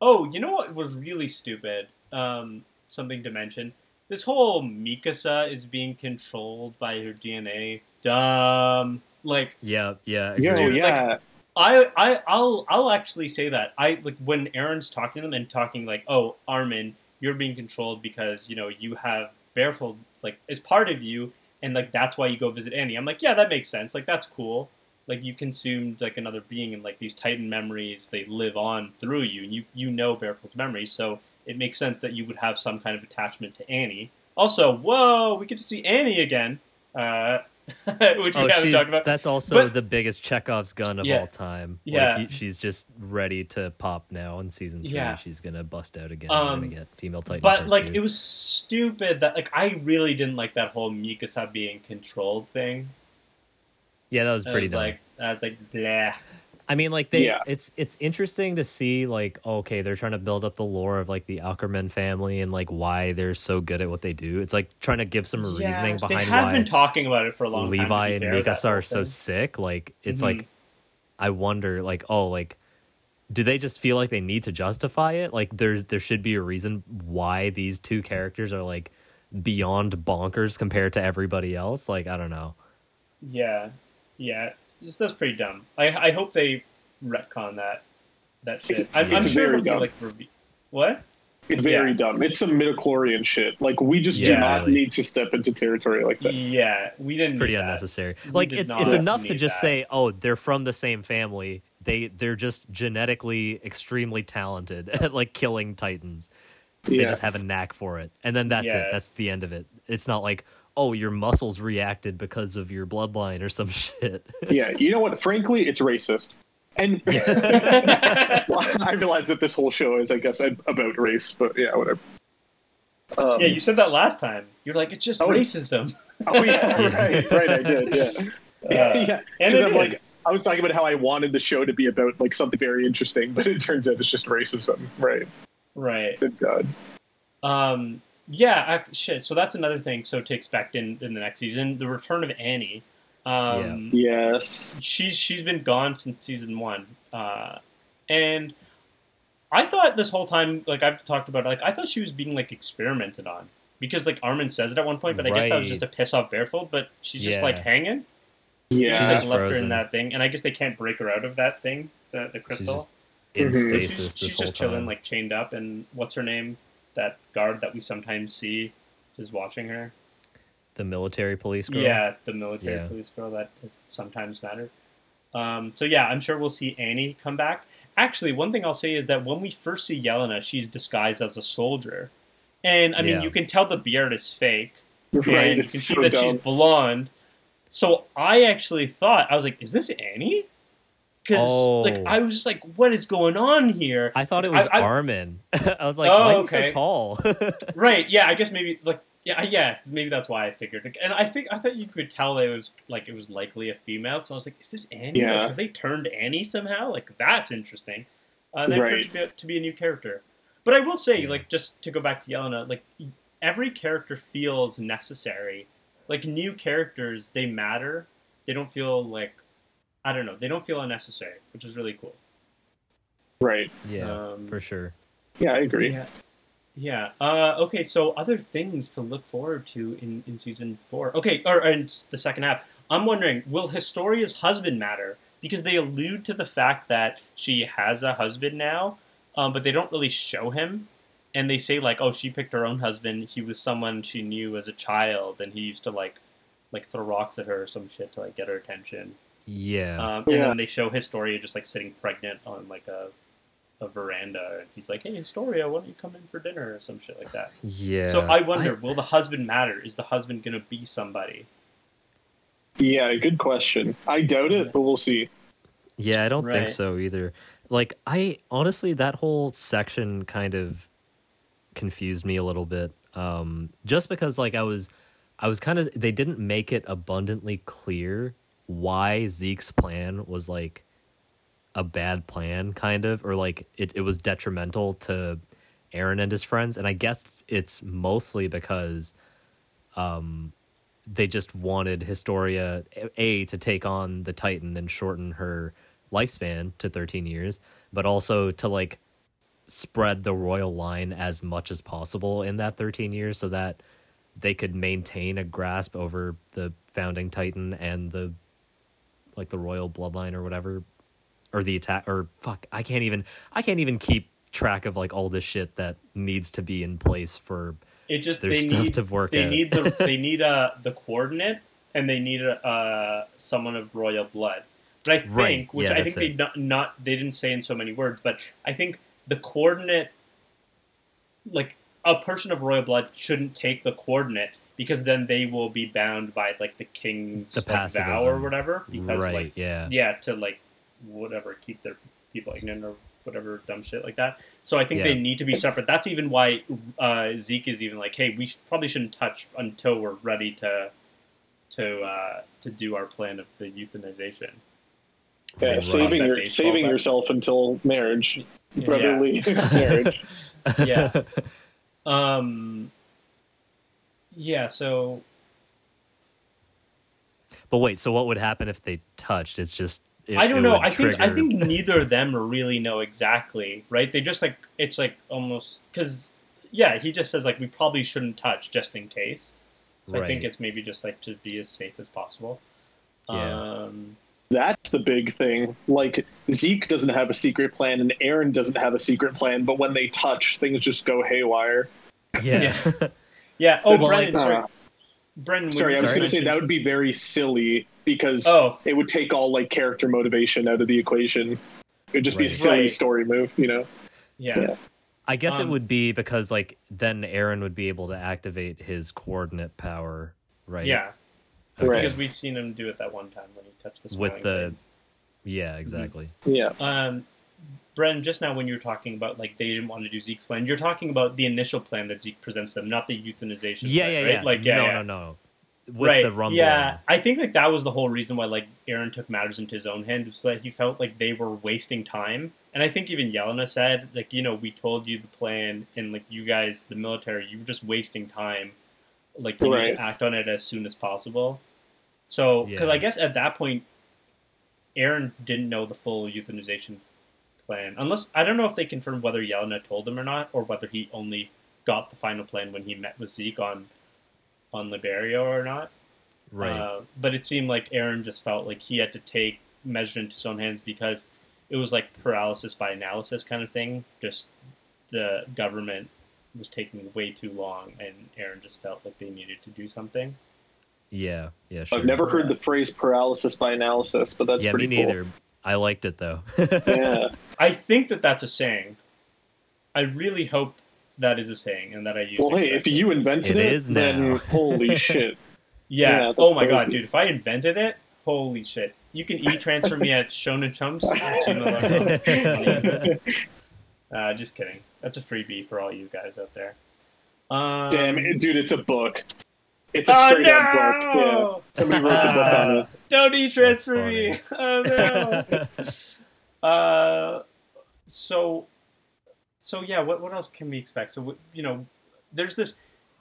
Oh, you know what was really stupid? Um, something to mention. This whole Mikasa is being controlled by her DNA. Dumb. Like Yeah, yeah. Yo, agreed. Dude, yeah. I, I, I'll, I'll actually say that. I like when Eren's talking to them and talking like, "Oh, Armin, you're being controlled because you know you have Bertholdt like as part of you, and like that's why you go visit Annie." I'm like, "Yeah, that makes sense. Like that's cool. Like you consumed like another being, and like these Titan memories, they live on through you, and you you know Bertholdt's memories, so it makes sense that you would have some kind of attachment to Annie. Also, whoa, we get to see Annie again, uh, which we Oh, haven't talked about. that's also But- the biggest Chekhov's gun of Yeah. all time. Yeah. like, she's just ready to pop now in season three. Yeah. She's gonna bust out again. Um, We're gonna get female Titan. But like two. it was stupid that like I really didn't like that whole Mikasa being controlled thing. yeah, that was I pretty was dumb. like I was like bleh. I mean, like they, Yeah. it's it's interesting to see like okay, they're trying to build up the lore of like the Ackerman family and like why they're so good at what they do. It's like trying to give some reasoning Yeah, they behind have why been talking about it for a long time. Levi and fair, Mikasa are so sick. Like it's Mhm. like I wonder, like oh, like do they just feel like they need to justify it? Like there's there should be a reason why these two characters are like beyond bonkers compared to everybody else. Like I don't know. Yeah, yeah, just that's pretty dumb. I I hope they retcon that that shit. It's- I'm, I'm sure very it'll be dumb. like reve- what? It's very Yeah. dumb. It's some midichlorian shit. Like we just do not really. need to step into territory like that. Yeah, we didn't. It's pretty need that. unnecessary. We Like it's it's enough to just that. say, oh, they're from the same family. They they're just genetically extremely talented at like killing titans. They Yeah. just have a knack for it. And then that's Yeah. it. That's the end of it. It's not like, oh, your muscles reacted because of your bloodline or some shit. yeah. You know what? Frankly, it's racist. And I realize that this whole show is, I guess, about race, but yeah, whatever. Um, Yeah, you said that last time. You're like, it's just Oh. racism. oh yeah, right, right. I did. Yeah, yeah. Uh, yeah. And 'Cause it I'm like. I was talking about how I wanted the show to be about like something very interesting, but it turns out it's just racism. Right. right. Good God. Um, yeah, I, shit. So that's another thing. So to expect in, in the next season, the return of Annie. Um, Yes. she's she's been gone since season one, uh, and I thought this whole time, like I've talked about, like I thought she was being like experimented on because like Armin says it at one point, but I guess that was just to piss off Bertholdt. But she's just Yeah. like hanging. Yeah. She's She's like just left her in that thing, and I guess they can't break her out of that thing, the the She's crystal. just in Mhm. So stasis she's this she's whole just chilling, time. like chained up, and what's her name? That guard that we sometimes see is watching her. the military police girl. Yeah, the military Yeah. police girl that has sometimes mattered. Um, so yeah, I'm sure we'll see Annie come back. Actually, one thing I'll say is that when we first see Yelena, she's disguised as a soldier, and I mean Yeah. you can tell the beard is fake, Right. and you can It's see so that dumb. she's blonde. So I actually thought I was like, "Is this Annie?" Because like Oh. I was just like, "What is going on here?" I thought it was I- I- Armin. I was like, Oh, why is okay. he so tall? Right? Yeah, I guess maybe like yeah, yeah, maybe that's why I figured. Like, and I think I thought you could tell that it was like it was likely a female. So I was like, "Is this Annie? Yeah. Like, have they turned Annie somehow? Like that's interesting." Uh, then it Right. turned to be, to be a new character. But I will say, Yeah. like, just to go back to Yelena, like every character feels necessary. Like new characters, they matter. They don't feel like I don't know. They don't feel unnecessary, which is really cool. Right. yeah, Um, for sure. Yeah, I agree. Yeah. Yeah. Uh, okay. So other things to look forward to in, in season four. Okay, or in the second half. I'm wondering, will Historia's husband matter? Because they allude to the fact that she has a husband now, um, but they don't really show him. And they say like, oh, she picked her own husband. He was someone she knew as a child, and he used to like, like throw rocks at her or some shit to like get her attention. Yeah. Um, and Yeah. then they show Historia just like sitting pregnant on like a, a veranda, and he's like, "Hey, Historia, why don't you come in for dinner or some shit like that?" yeah. So I wonder, will the husband matter? Is the husband gonna be somebody? Yeah, good question. I doubt it, but we'll see. Yeah, I don't Right. think so either. Like I honestly that whole section kind of confused me a little bit. Um just because like I was I was kind of they didn't make it abundantly clear why Zeke's plan was like a bad plan kind of or like it, it was detrimental to Eren and his friends. And I guess it's, mostly because um they just wanted Historia a to take on the Titan and shorten her lifespan to 13 years, but also to like spread the royal line as much as possible in that 13 years so that they could maintain a grasp over the founding Titan and the like the royal bloodline or whatever or the attack or fuck, I can't even I can't even keep track of like all this shit that needs to be in place for It just their they stuff need to work they out. need the they need uh, the coordinate and they need a, uh, someone of royal blood. But I think, Right, which yeah, I think they not, not they didn't say in so many words, but I think the coordinate, like a person of royal blood, shouldn't take the coordinate because then they will be bound by like the king's The like, vow or whatever. Because right, like yeah. yeah, to like whatever keep their people ignorant or whatever dumb shit like that. So I think Yeah. they need to be separate. That's even why uh, Zeke is even like, hey, we sh- probably shouldn't touch until we're ready to to uh, to do our plan of the euthanization. Yeah, Right. saving your saving bat. yourself until marriage, Yeah. brotherly marriage. Yeah. Um. Yeah. So But wait, so what would happen if they touched? It's just it, I don't know. would I think I think neither of them really know exactly, right? They just like it's like almost because yeah, he just says like we probably shouldn't touch just in case. So I think it's maybe just like to be as safe as possible. Yeah. Um, That's the big thing. Like Zeke doesn't have a secret plan, and Eren doesn't have a secret plan. But when they touch, things just go haywire. yeah. yeah. Oh, Well, Brennan. like, sorry, uh, Brennan. when Sorry, I was going to say that would be very silly because Oh. it would take all like character motivation out of the equation. It would just be a silly Right. story move, you know. Yeah. Yeah. I guess it Um, would be because like then Eren would be able to activate his coordinate power, right? Yeah. Okay. Right. Because we've seen him do it that one time when he touched the With the thing. Yeah, exactly. Yeah. Um, Bren, just now when you were talking about like they didn't want to do Zeke's plan, you're talking about the initial plan that Zeke presents them, not the euthanization. Yeah, plan, yeah, right? yeah. Like, yeah, no, yeah. no, no. With right. the rumbling. Yeah, I think like that was the whole reason why like Eren took matters into his own hands, was that he felt like they were wasting time. And I think even Yelena said, like, you know, we told you the plan, and like you guys, the military, you were just wasting time. Like you need to act on it as soon as possible. So, because Yeah. I guess at that point, Eren didn't know the full euthanization plan, unless I don't know if they confirmed whether Yelena told him or not, or whether he only got the final plan when he met with Zeke on on Liberio or not. Right. Uh, but it seemed like Eren just felt like he had to take measures into his own hands because it was like paralysis by analysis kind of thing. Just the government was taking way too long, and Eren just felt like they needed to do something. yeah, yeah, sure. I've never heard the phrase paralysis by analysis, but that's pretty yeah, me pretty cool. I liked it though. Yeah. I think that that's a saying. I really hope that is a saying, and that I use. Well, it hey, if you invented It then holy shit. Yeah. Yeah, oh my god, dude! If I invented it, holy shit! You can e-transfer me at Shonen Chumps. at uh, just kidding. That's a freebie for all you guys out there. Um, Damn, it, dude, it's a book. It's a Oh straight up book. Yeah. Somebody wrote the book on it. Don't e-transfer That's me. Oh no. uh, so, so yeah. What what else can we expect? So you know, there's this.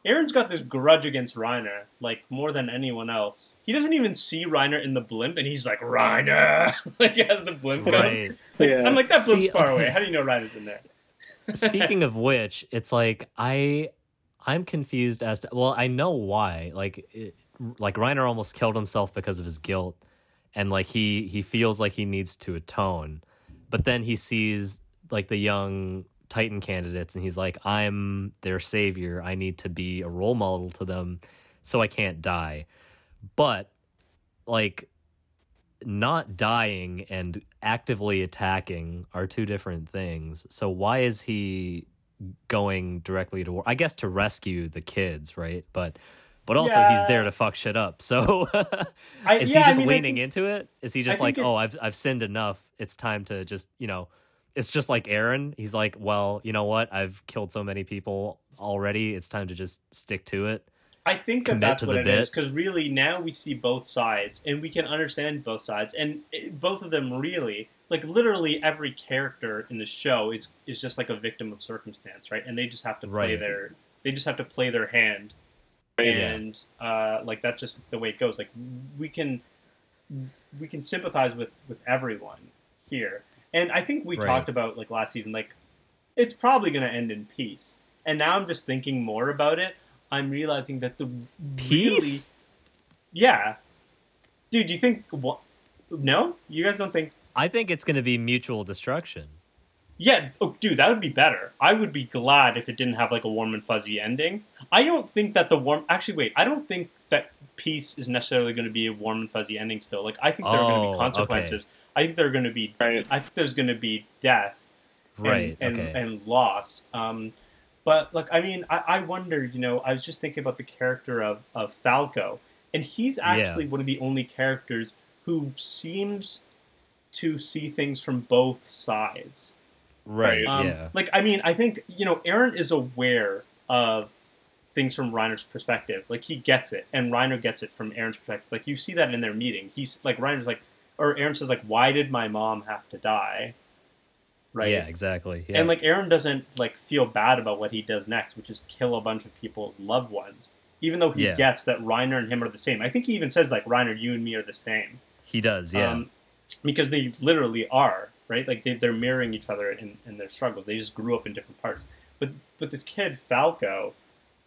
Eren's got this grudge against Reiner, like more than anyone else. He doesn't even see Reiner in the blimp, and he's like Reiner, like as the blimp comes. right. Like, Yeah. I'm like that blimp's See, far away. How do you know Reiner's in there? Speaking of which, it's like I I'm confused as to well, I know why. Like it, like Reiner almost killed himself because of his guilt and like he he feels like he needs to atone. But then he sees like the young Titan candidates and he's like I'm their savior. I need to be a role model to them so I can't die. But like not dying and actively attacking are two different things. So why is he going directly to war? I guess to rescue the kids, right? But but also Yeah. he's there to fuck shit up. So I, is yeah, he I just mean, leaning think- into it? Is he just like, "Oh, I've I've sinned enough. It's time to just, you know, it's just like Eren. He's like, "Well, you know what? I've killed so many people already. It's time to just stick to it." I think that that's what it is bit. because really now we see both sides and we can understand both sides and it, both of them really like literally every character in the show is is just like a victim of circumstance, right? And they just have to play Right. their they just have to play their hand Yeah. and uh, like that's just the way it goes. Like we can we can sympathize with with everyone here, and I think we Right. talked about like last season, like it's probably going to end in peace. And now I'm just thinking more about it. I'm realizing that the Peace? really, yeah, dude. You think what? No, you guys don't think I think it's going to be mutual destruction. Yeah, oh, dude, that would be better. I would be glad if it didn't have like a warm and fuzzy ending. I don't think that the warm. Actually, wait. I don't think that peace is necessarily going to be a warm and fuzzy ending. Still, like I think there are going to Oh, be consequences. I think there are going to be. Right. I think there's going to be death and, Right. and, okay. and loss. Um, but like, I mean, I, I wonder. You know, I was just thinking about the character of of Falco, and he's actually one of the only characters who seems to see things from both sides. Right. Um, yeah. Like, I mean, I think you know, Eren is aware of things from Reiner's perspective. Like, he gets it, and Reiner gets it from Eren's perspective. Like, you see that in their meeting. He's like, Reiner's like, or Eren says, like, "Why did my mom have to die?" Right. Yeah. Exactly. Yeah. And like, Eren doesn't like feel bad about what he does next, which is kill a bunch of people's loved ones. Even though he Yeah. gets that Reiner and him are the same. I think he even says like, "Reiner, you and me are the same." he does. Yeah. Um, because they literally are, right? Like they, they're mirroring each other in, in their struggles. They just grew up in different parts. But but this kid Falco,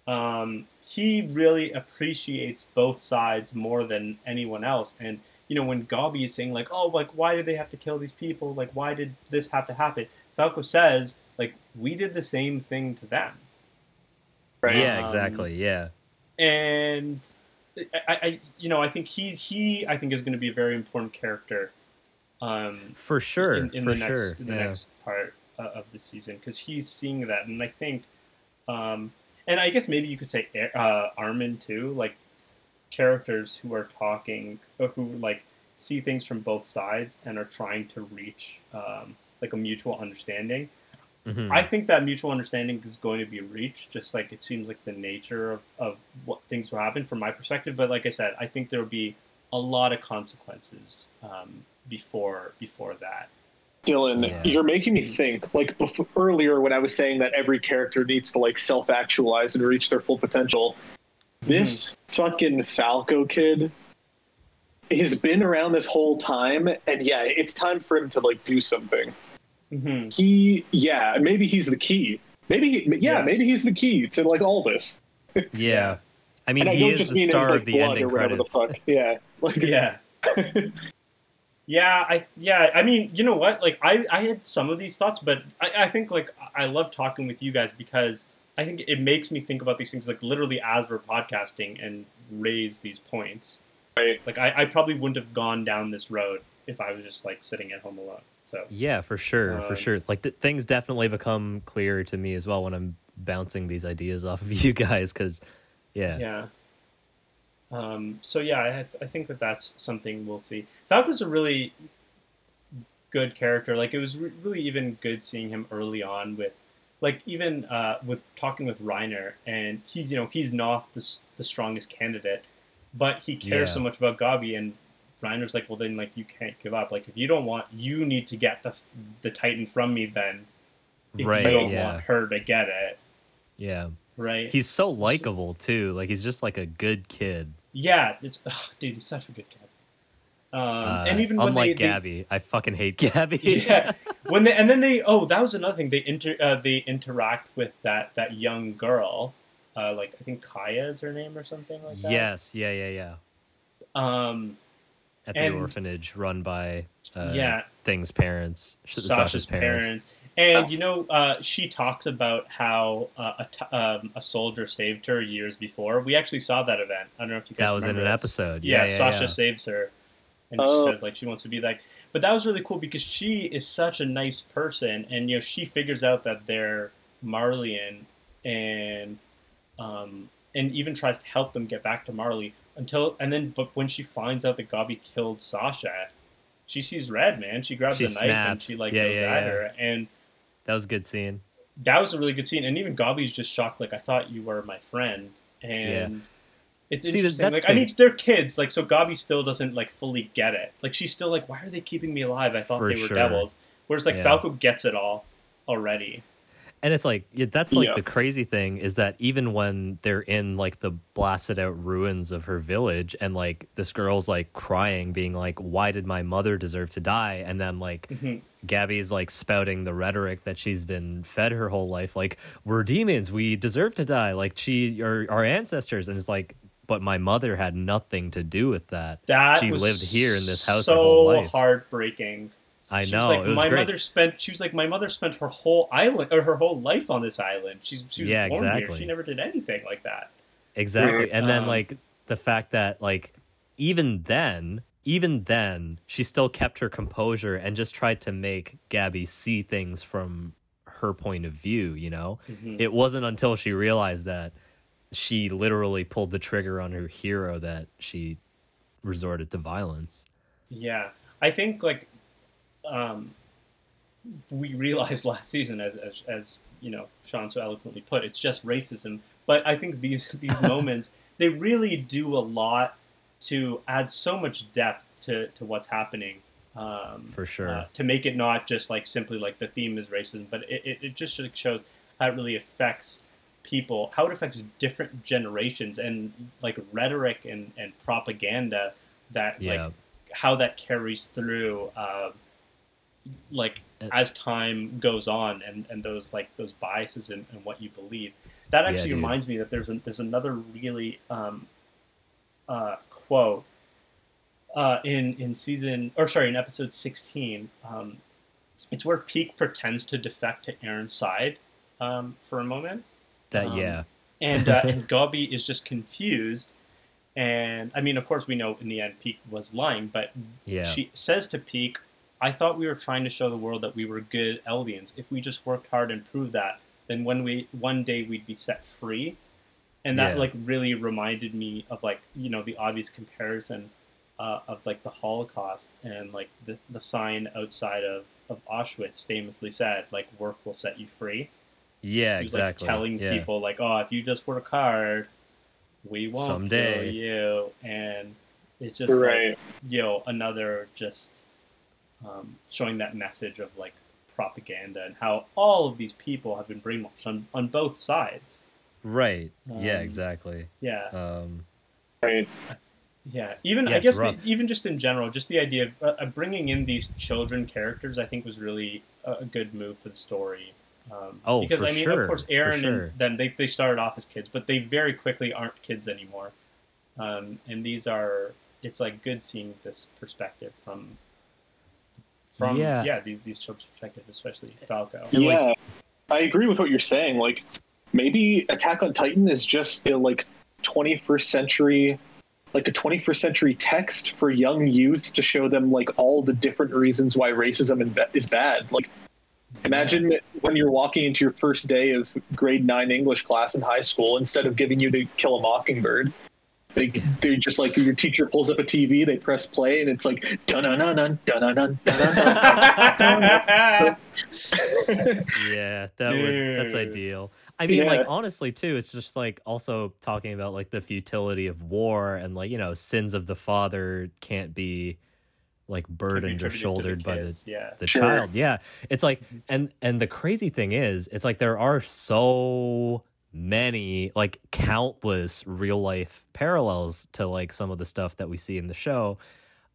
um, he really appreciates both sides more than anyone else. And you know when Gabi is saying like, oh, like why did they have to kill these people? Like why did this have to happen? Falco says like we did the same thing to them. Right. yeah. um, Exactly. Yeah. and I, I you know I think he's he I think is going to be a very important character. Um, For sure. in, in for the next sure. in the yeah. next part uh, of the season because he's seeing that, and I think, um, and I guess maybe you could say uh, Armin too, like characters who are talking, who like see things from both sides and are trying to reach um, like a mutual understanding. Mhm. I think that mutual understanding is going to be reached, just like it seems like the nature of, of what things will happen from my perspective. But like I said, I think there will be a lot of consequences um, before before that. Dylan, Yeah. you're making me think. Like before, earlier, when I was saying that every character needs to like self-actualize and reach their full potential, this fucking Falco kid has been around this whole time, and yeah, it's time for him to like do something. hmm He, yeah, maybe he's the key. Maybe, he, yeah, Yeah. maybe he's the key to like all this. Yeah. I mean, and I he don't is just the mean star as like of the ending or whatever credits. the fuck. Yeah, like Yeah. Yeah, I yeah, I mean, you know what? Like I, I had some of these thoughts, but I, I think like I love talking with you guys because I think it makes me think about these things like literally as we're podcasting and raise these points. Right. Like I, I probably wouldn't have gone down this road if I was just like sitting at home alone. So Yeah, for sure, for Um, sure. Like th- things definitely become clearer to me as well when I'm bouncing these ideas off of you guys. Because, yeah. yeah. Um, so yeah, I, I think that that's something we'll see. Falco's a really good character. Like it was re- really even good seeing him early on with, like even uh, with talking with Reiner, and he's you know he's not the the strongest candidate, but he cares Yeah. so much about Gabi, and Reiner's like, well then like you can't give up. Like if you don't want, you need to get the the Titan from me. Then if Right, you don't yeah. want her to get it, Yeah. Right? He's so likable too. Like he's just like a good kid. yeah, it's dude, he's such a good kid. Um, Uh, and even when unlike they, they Gabi, I fucking hate Gabi. yeah when they and then they oh that was another thing they inter uh, they interact with that that young girl uh, like I think Kaya is her name or something like that yes. Yeah. Yeah. Yeah. um At the And- orphanage run by uh, yeah Thing's parents, Sh- Sasha's, parents. And you know uh, she talks about how uh, a, t- um, a soldier saved her years before we actually saw that event I don't know if you guys That was in an this. episode. yeah, Yeah. yeah Sasha yeah. saves her, and Oh. she says like she wants to be like. But that was really cool because she is such a nice person, and you know she figures out that they're Marleyan, and um, and even tries to help them get back to Marley until and then but when she finds out that Gabi killed Sasha, she sees red, man. She grabs She a knife and she like Yeah, goes yeah, at yeah. her, and That was a good scene. that was a really good scene. And even Gabi's just shocked, like I thought you were my friend, and it's See, interesting. Like the I mean, they're kids, like so Gabi still doesn't like fully get it. Like she's still like, why are they keeping me alive? I thought For they were sure. devils. Whereas like Yeah. Falco gets it all already. And it's like yeah, that's like Yeah. the crazy thing is that even when they're in like the blasted out ruins of her village and like this girl's like crying being like why did my mother deserve to die and then like Mhm. Gabi's like spouting the rhetoric that she's been fed her whole life like we're demons we deserve to die like she or our ancestors and it's like but my mother had nothing to do with that That she lived here in this house so her whole life heartbreaking. I She know was like, it was my great mother spent. She was like, my mother spent her whole island or her whole life on this island. She's she was Yeah, born here. She never did anything like that. Exactly. And then Um, like the fact that like even then, even then, she still kept her composure and just tried to make Gabi see things from her point of view, you know? Mhm. It wasn't until she realized that she literally pulled the trigger on her hero that she resorted to violence. Yeah, I think like um, we realized last season, as, as as you know, Sean so eloquently put, it's just racism. But I think these these moments they really do a lot to add so much depth to to what's happening. Um, For sure. uh, to make it not just like simply like the theme is racism, but it, it, it just shows how it really affects people, how it affects different generations, and like rhetoric and, and propaganda that Yeah. like how that carries through um, like as time goes on and, and those like those biases and, and what you believe that actually dude. reminds me that there's a, there's another really um, uh, quote uh, in in season or sorry in episode 16 um, it's where Pieck pretends to defect to Eren's side um, for a moment That Um, yeah. and uh, and Gabi is just confused. And I mean, of course, we know in the end Pieck was lying, but Yeah. she says to Pieck, "I thought we were trying to show the world that we were good Eldians. If we just worked hard and proved that, then when we one day we'd be set free." And that Yeah. like really reminded me of like you know the obvious comparison uh, of like the Holocaust and like the the sign outside of of Auschwitz famously said like work will set you free yeah, he was exactly. like telling yeah. people like, "Oh, if you just work hard, we won't Someday." kill you." And it's just Right. like, you know, another just um, showing that message of like propaganda and how all of these people have been brainwashed on, on both sides. Right. yeah, Um, exactly. Yeah, Um Right. yeah. Even Yeah, I guess the, even just in general, just the idea of uh, uh, bringing in these children characters, I think was really a, a good move for the story. Um, Oh, because for I mean, sure, of course, Eren sure. and them they, they started off as kids, but they very quickly aren't kids anymore. Um, and these are it's like good seeing this perspective from from Yeah. yeah, these these children's perspective, especially Falco. And, like- yeah, I agree with what you're saying. Like, maybe Attack on Titan is just a like 21st century, like a 21st century text for young youth to show them like all the different reasons why racism is bad. Like, imagine when you're walking into your first day of grade nine English class in high school, instead of giving you to kill a mockingbird, They they just like your teacher pulls up a TV, they press play, and it's like dun dun dun dun dun dun dun. yeah, that would that's ideal. I mean, Yeah. like honestly, too, it's just like also talking about like the futility of war and like you know sins of the father can't be like burdened or Contributed to the shouldered by the yeah. the Sure. child. Yeah, it's like and and the crazy thing is, it's like there are so many like countless real life parallels to like some of the stuff that we see in the show.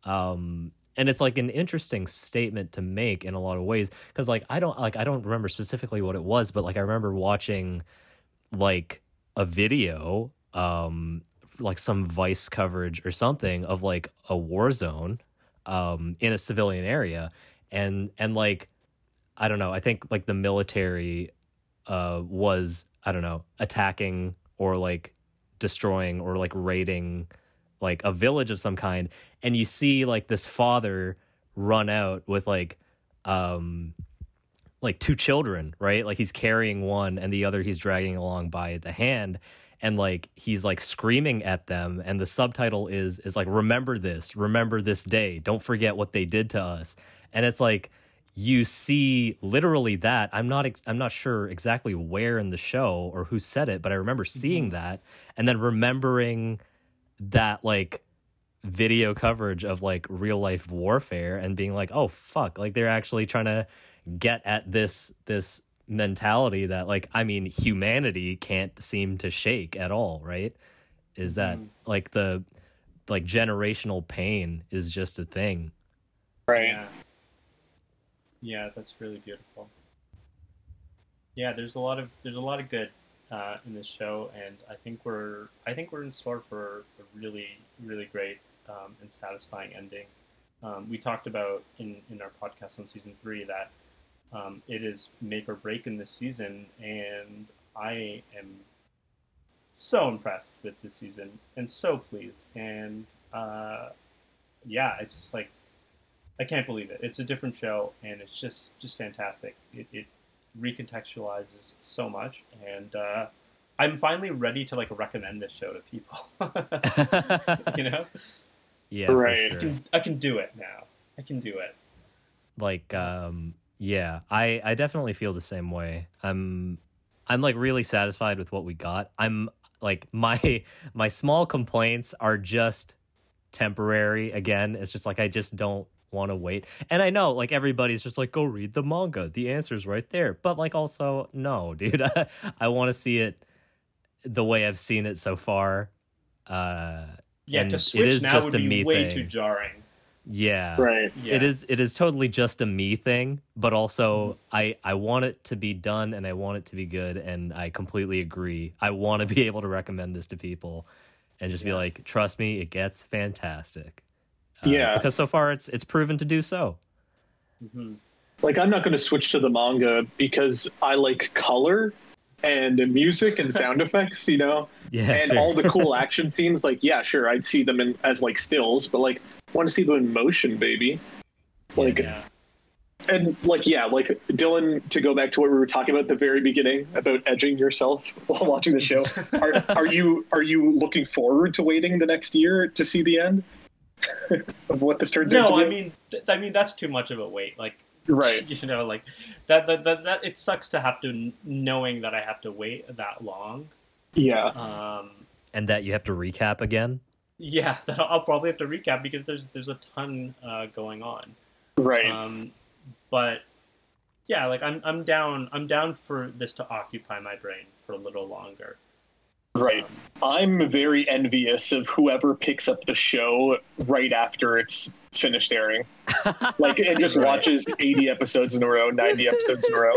Um and it's like an interesting statement to make in a lot of ways because like I don't like I don't remember specifically what it was, but like I remember watching like a video um like some vice coverage or something of like a war zone um in a civilian area and and like i don't know i think like the military uh was i don't know attacking or like destroying or like raiding like a village of some kind and you see like this father run out with like um like two children, right? Like he's carrying one and the other he's dragging along by the hand and like he's like screaming at them and the subtitle is is like remember this, remember this day. Don't forget what they did to us. And it's like you see literally that. I'm not I'm not sure exactly where in the show or who said it, but I remember mm-hmm. seeing that and then remembering that like video coverage of like real life warfare and being like, "Oh fuck, like they're actually trying to get at this this mentality that like I mean humanity can't seem to shake at all, right? Is that mm-hmm. like the like generational pain is just a thing. right. Yeah. Yeah, that's really beautiful. Yeah, there's a lot of there's a lot of good uh, in this show, and I think we're I think we're in store for a really really great um, and satisfying ending. Um, we talked about in in our podcast on season three that um, it is make or break in this season, and I am so impressed with this season and so pleased, and uh, yeah, it's just like I can't believe it. It's a different show, and it's just just fantastic. It, it recontextualizes so much, and uh, I'm finally ready to like recommend this show to people. you know, yeah, Right. for I can I can do it now. I can do it. like um yeah i i definitely feel the same way i'm i'm like really satisfied with what we got i'm like my my small complaints are just temporary again it's just like i just don't want to wait and i know like everybody's just like go read the manga the answer's right there but like also no dude i, I want to see it the way i've seen it so far uh Yeah, And to switch is now just would a be me way thing. too jarring. yeah Right. Yeah. it is it is totally just a me thing but also Mm-hmm. i i want it to be done and i want it to be good and i completely agree i want to be able to recommend this to people and just be like trust me it gets fantastic Uh, Yeah. because so far it's it's proven to do so hmm Like I'm not going to switch to the manga because I like color and music and sound effects, you know, yeah and sure. all the cool action scenes. Like, yeah, sure, I'd see them in as like stills, but like, I want to see them in motion, baby. Like, Yeah. and like, yeah, like Dylan. To go back to what we were talking about at the very beginning about edging yourself while watching the show. Are, are you are you looking forward to waiting the next year to see the end of what this turns No, into? I mean, th- I mean that's too much of a wait. Like, right. you know, like that, that, that, that it sucks to have to knowing that I have to wait that long. Yeah. Um, and that you have to recap again yeah, that I'll probably have to recap because there's there's a ton uh, going on. Right. Um, but yeah, like I'm I'm down I'm down for this to occupy my brain for a little longer. Right. I'm very envious of whoever picks up the show right after it's finished airing. Like, and just Right. watches 80 episodes in a row, 90 episodes in a row.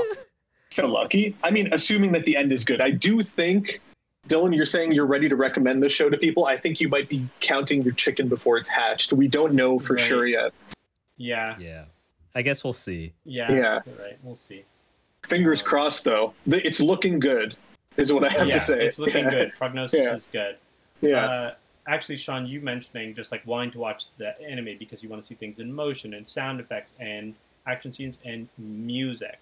So lucky. I mean, assuming that the end is good. I do think, Dylan, you're saying you're ready to recommend this show to people. I think you might be counting your chicken before it's hatched. We don't know for Right. sure yet. Yeah, yeah i guess we'll see yeah, Yeah. Right. We'll see. Fingers Um, crossed, though. It's looking good, is what I have yeah, to say. it's looking Yeah. good. Prognosis Yeah. is good. Yeah. Uh, actually, Sean, you mentioning just like wanting to watch the anime because you want to see things in motion and sound effects and action scenes and music.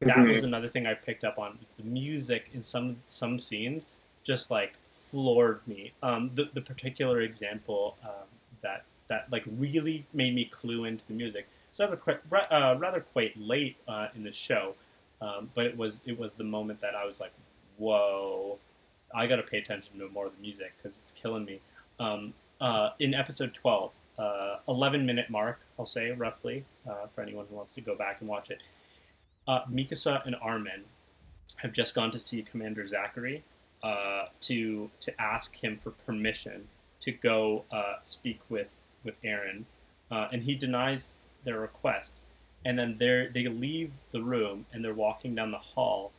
That Mhm. was another thing I picked up on was the music in some some scenes just like floored me. Um, the the particular example um, that that like really made me clue into the music. So rather quite uh, rather quite late uh, in the show, um, but it was it was the moment that I was like, whoa, I got to pay attention to more of the music because it's killing me. Um, uh, in episode twelve, uh, 11 minute mark, I'll say roughly, uh, for anyone who wants to go back and watch it. Uh, Mikasa and Armin have just gone to see Commander Zachary uh, to to ask him for permission to go uh, speak with with Eren, and he denies their request. And then they they leave the room and they're walking down the hall,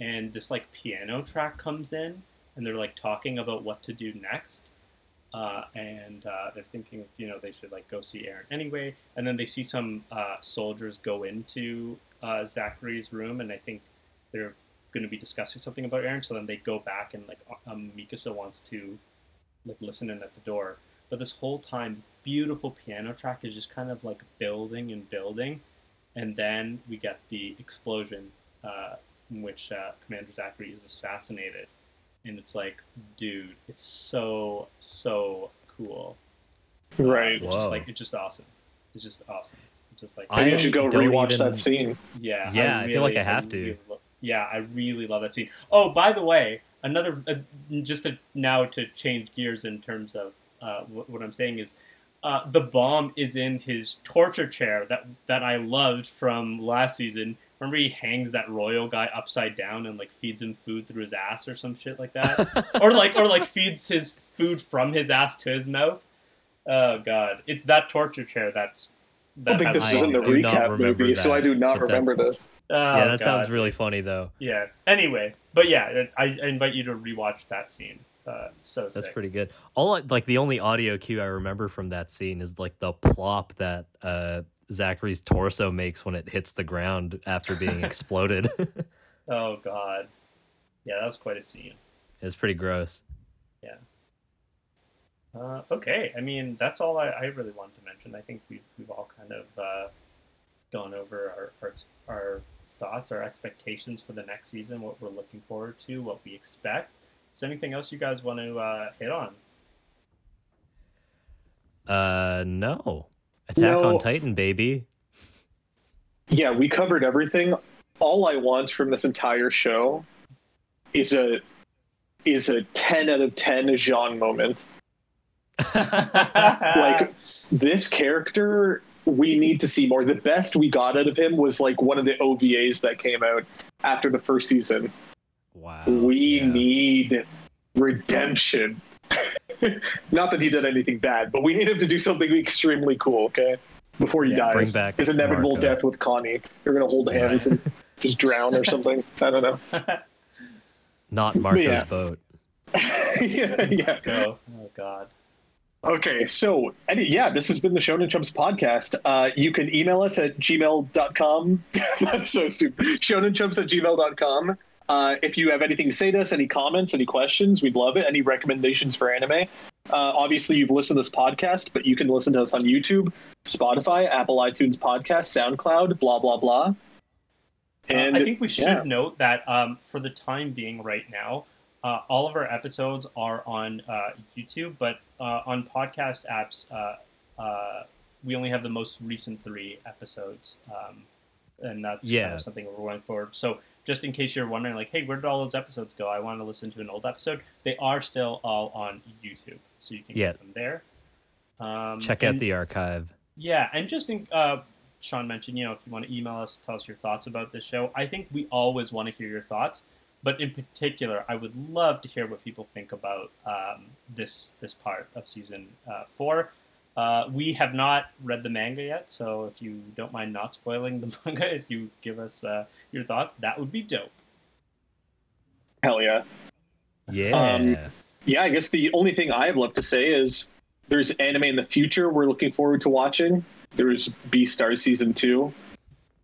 and this like piano track comes in, and they're like talking about what to do next. Uh, and uh, they're thinking, you know, they should like go see Eren anyway. And then they see some uh, soldiers go into uh, Zachary's room, and I think they're going to be discussing something about Eren. So then they go back, and like um, Mikasa wants to like listen in at the door. But this whole time, this beautiful piano track is just kind of like building and building, and then we get the explosion uh, in which uh, Commander Zachary is assassinated and it's like, dude, it's so so cool. Right. It's just like it's just awesome. It's just awesome. It's just like I Maybe you should go rewatch even- that scene. yeah, Yeah, I feel like I have really to. lo- yeah, I really love that scene. Oh, by the way, another uh, just to now to change gears in terms of uh, what, what I'm saying is. Uh, the bomb is in his torture chair that that I loved from last season. Remember, he hangs that royal guy upside down and like feeds him food through his ass or some shit like that. or like or like feeds his food from his ass to his mouth. Oh god, it's that torture chair that's. I think this is in the recap remember movie, so I do not but that- remember this. Oh, yeah, that sounds really funny though. Yeah. Anyway, but yeah, I, I invite you to rewatch that scene. Uh, it's so That's sick. pretty good. All like the only audio cue I remember from that scene is like the plop that uh Zachary's torso makes when it hits the ground after being exploded. Oh god. Yeah, that was quite a scene. it's pretty gross. Yeah. Uh, okay, I mean that's all I, I really wanted to mention. I think we've we've all kind of uh, gone over our, our our thoughts, our expectations for the next season, what we're looking forward to, what we expect. Is there anything else you guys want to uh, hit on? Uh no. Attack on Titan, baby. Yeah, we covered everything. All I want from this entire show is a is a ten out of ten Jean moment. Like this character, we need to see more. The best we got out of him was like one of the OVAs that came out after the first season. Wow. we yeah. need redemption. Not that he did anything bad, but we need him to do something extremely cool, okay? Before he Yeah, bring dies. back His inevitable Marco. death with Connie. You're gonna hold hands and just drown or something. I don't know. not Marco's Yeah. boat. yeah, yeah. Go. Oh god. Okay, so any, yeah, this has been the Shonen Chumps podcast. Uh, you can email us at gmail.com. That's so stupid. Shonenchumps at gmail.com. Uh, if you have anything to say to us, any comments, any questions, we'd love it. Any recommendations for anime. Uh, obviously, you've listened to this podcast, but you can listen to us on YouTube, Spotify, Apple iTunes Podcast, SoundCloud, blah, blah, blah. And Uh, I think we should yeah. note that um, for the time being, right now, uh, all of our episodes are on uh, YouTube, but uh, on podcast apps, uh, uh, we only have the most recent three episodes, um, and that's kind of something we're going forward. So, just in case you're wondering, like, hey, where did all those episodes go? I want to listen to an old episode. They are still all on YouTube, so you can Yeah. get them there. Um, Check out the archive. yeah, and just in, uh, Sean mentioned, you know, if you want to email us, tell us your thoughts about this show. I think we always want to hear your thoughts, but in particular, I would love to hear what people think about um, this this part of season uh, four. Uh, we have not read the manga yet, so if you don't mind not spoiling the manga, if you give us uh, your thoughts, that would be dope. hell yeah. Yeah. Um, yeah, I guess the only thing I have left to say is there's anime in the future we're looking forward to watching. There's B Star season two.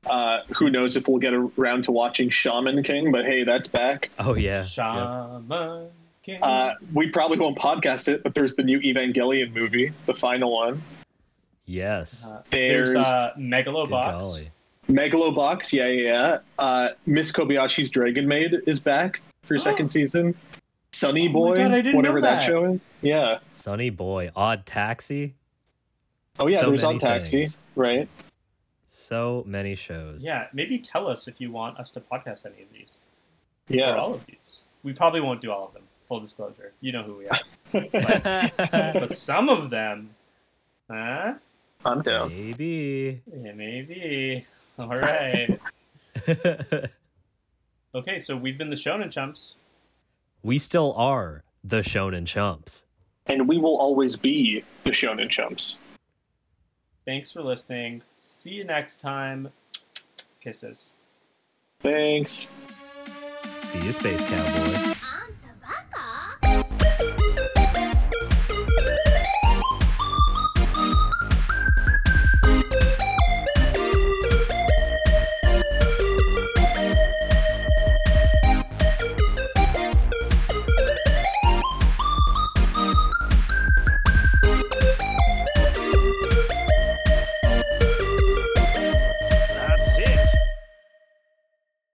Uh, who knows if we'll get around to watching Shaman King, but hey, that's back. oh yeah. yeah. Shaman King. Uh, we probably won't podcast it, but there's the new Evangelion movie, the final one. Yes. Uh, There's, there's uh, Good Megalobox. Megalobox, yeah, yeah, yeah. Uh, Miss Kobayashi's Dragon Maid is back for second season. Sunny Oh Boy, God, whatever that. that. show is. Yeah. Sunny Boy, Odd Taxi, Oh yeah, So there's many on Taxi, things. right? so many shows. Yeah, maybe tell us if you want us to podcast any of these or Yeah. all of these. We probably won't do all of them. Full disclosure, you know who we are. but some of them, huh? I'm down. Maybe. Yeah, maybe. All right. okay, so we've been the Shonen Chumps. we still are the Shonen Chumps. And we will always be the Shonen Chumps. Thanks for listening. See you next time. Kisses. Thanks. See you, Space Cowboy.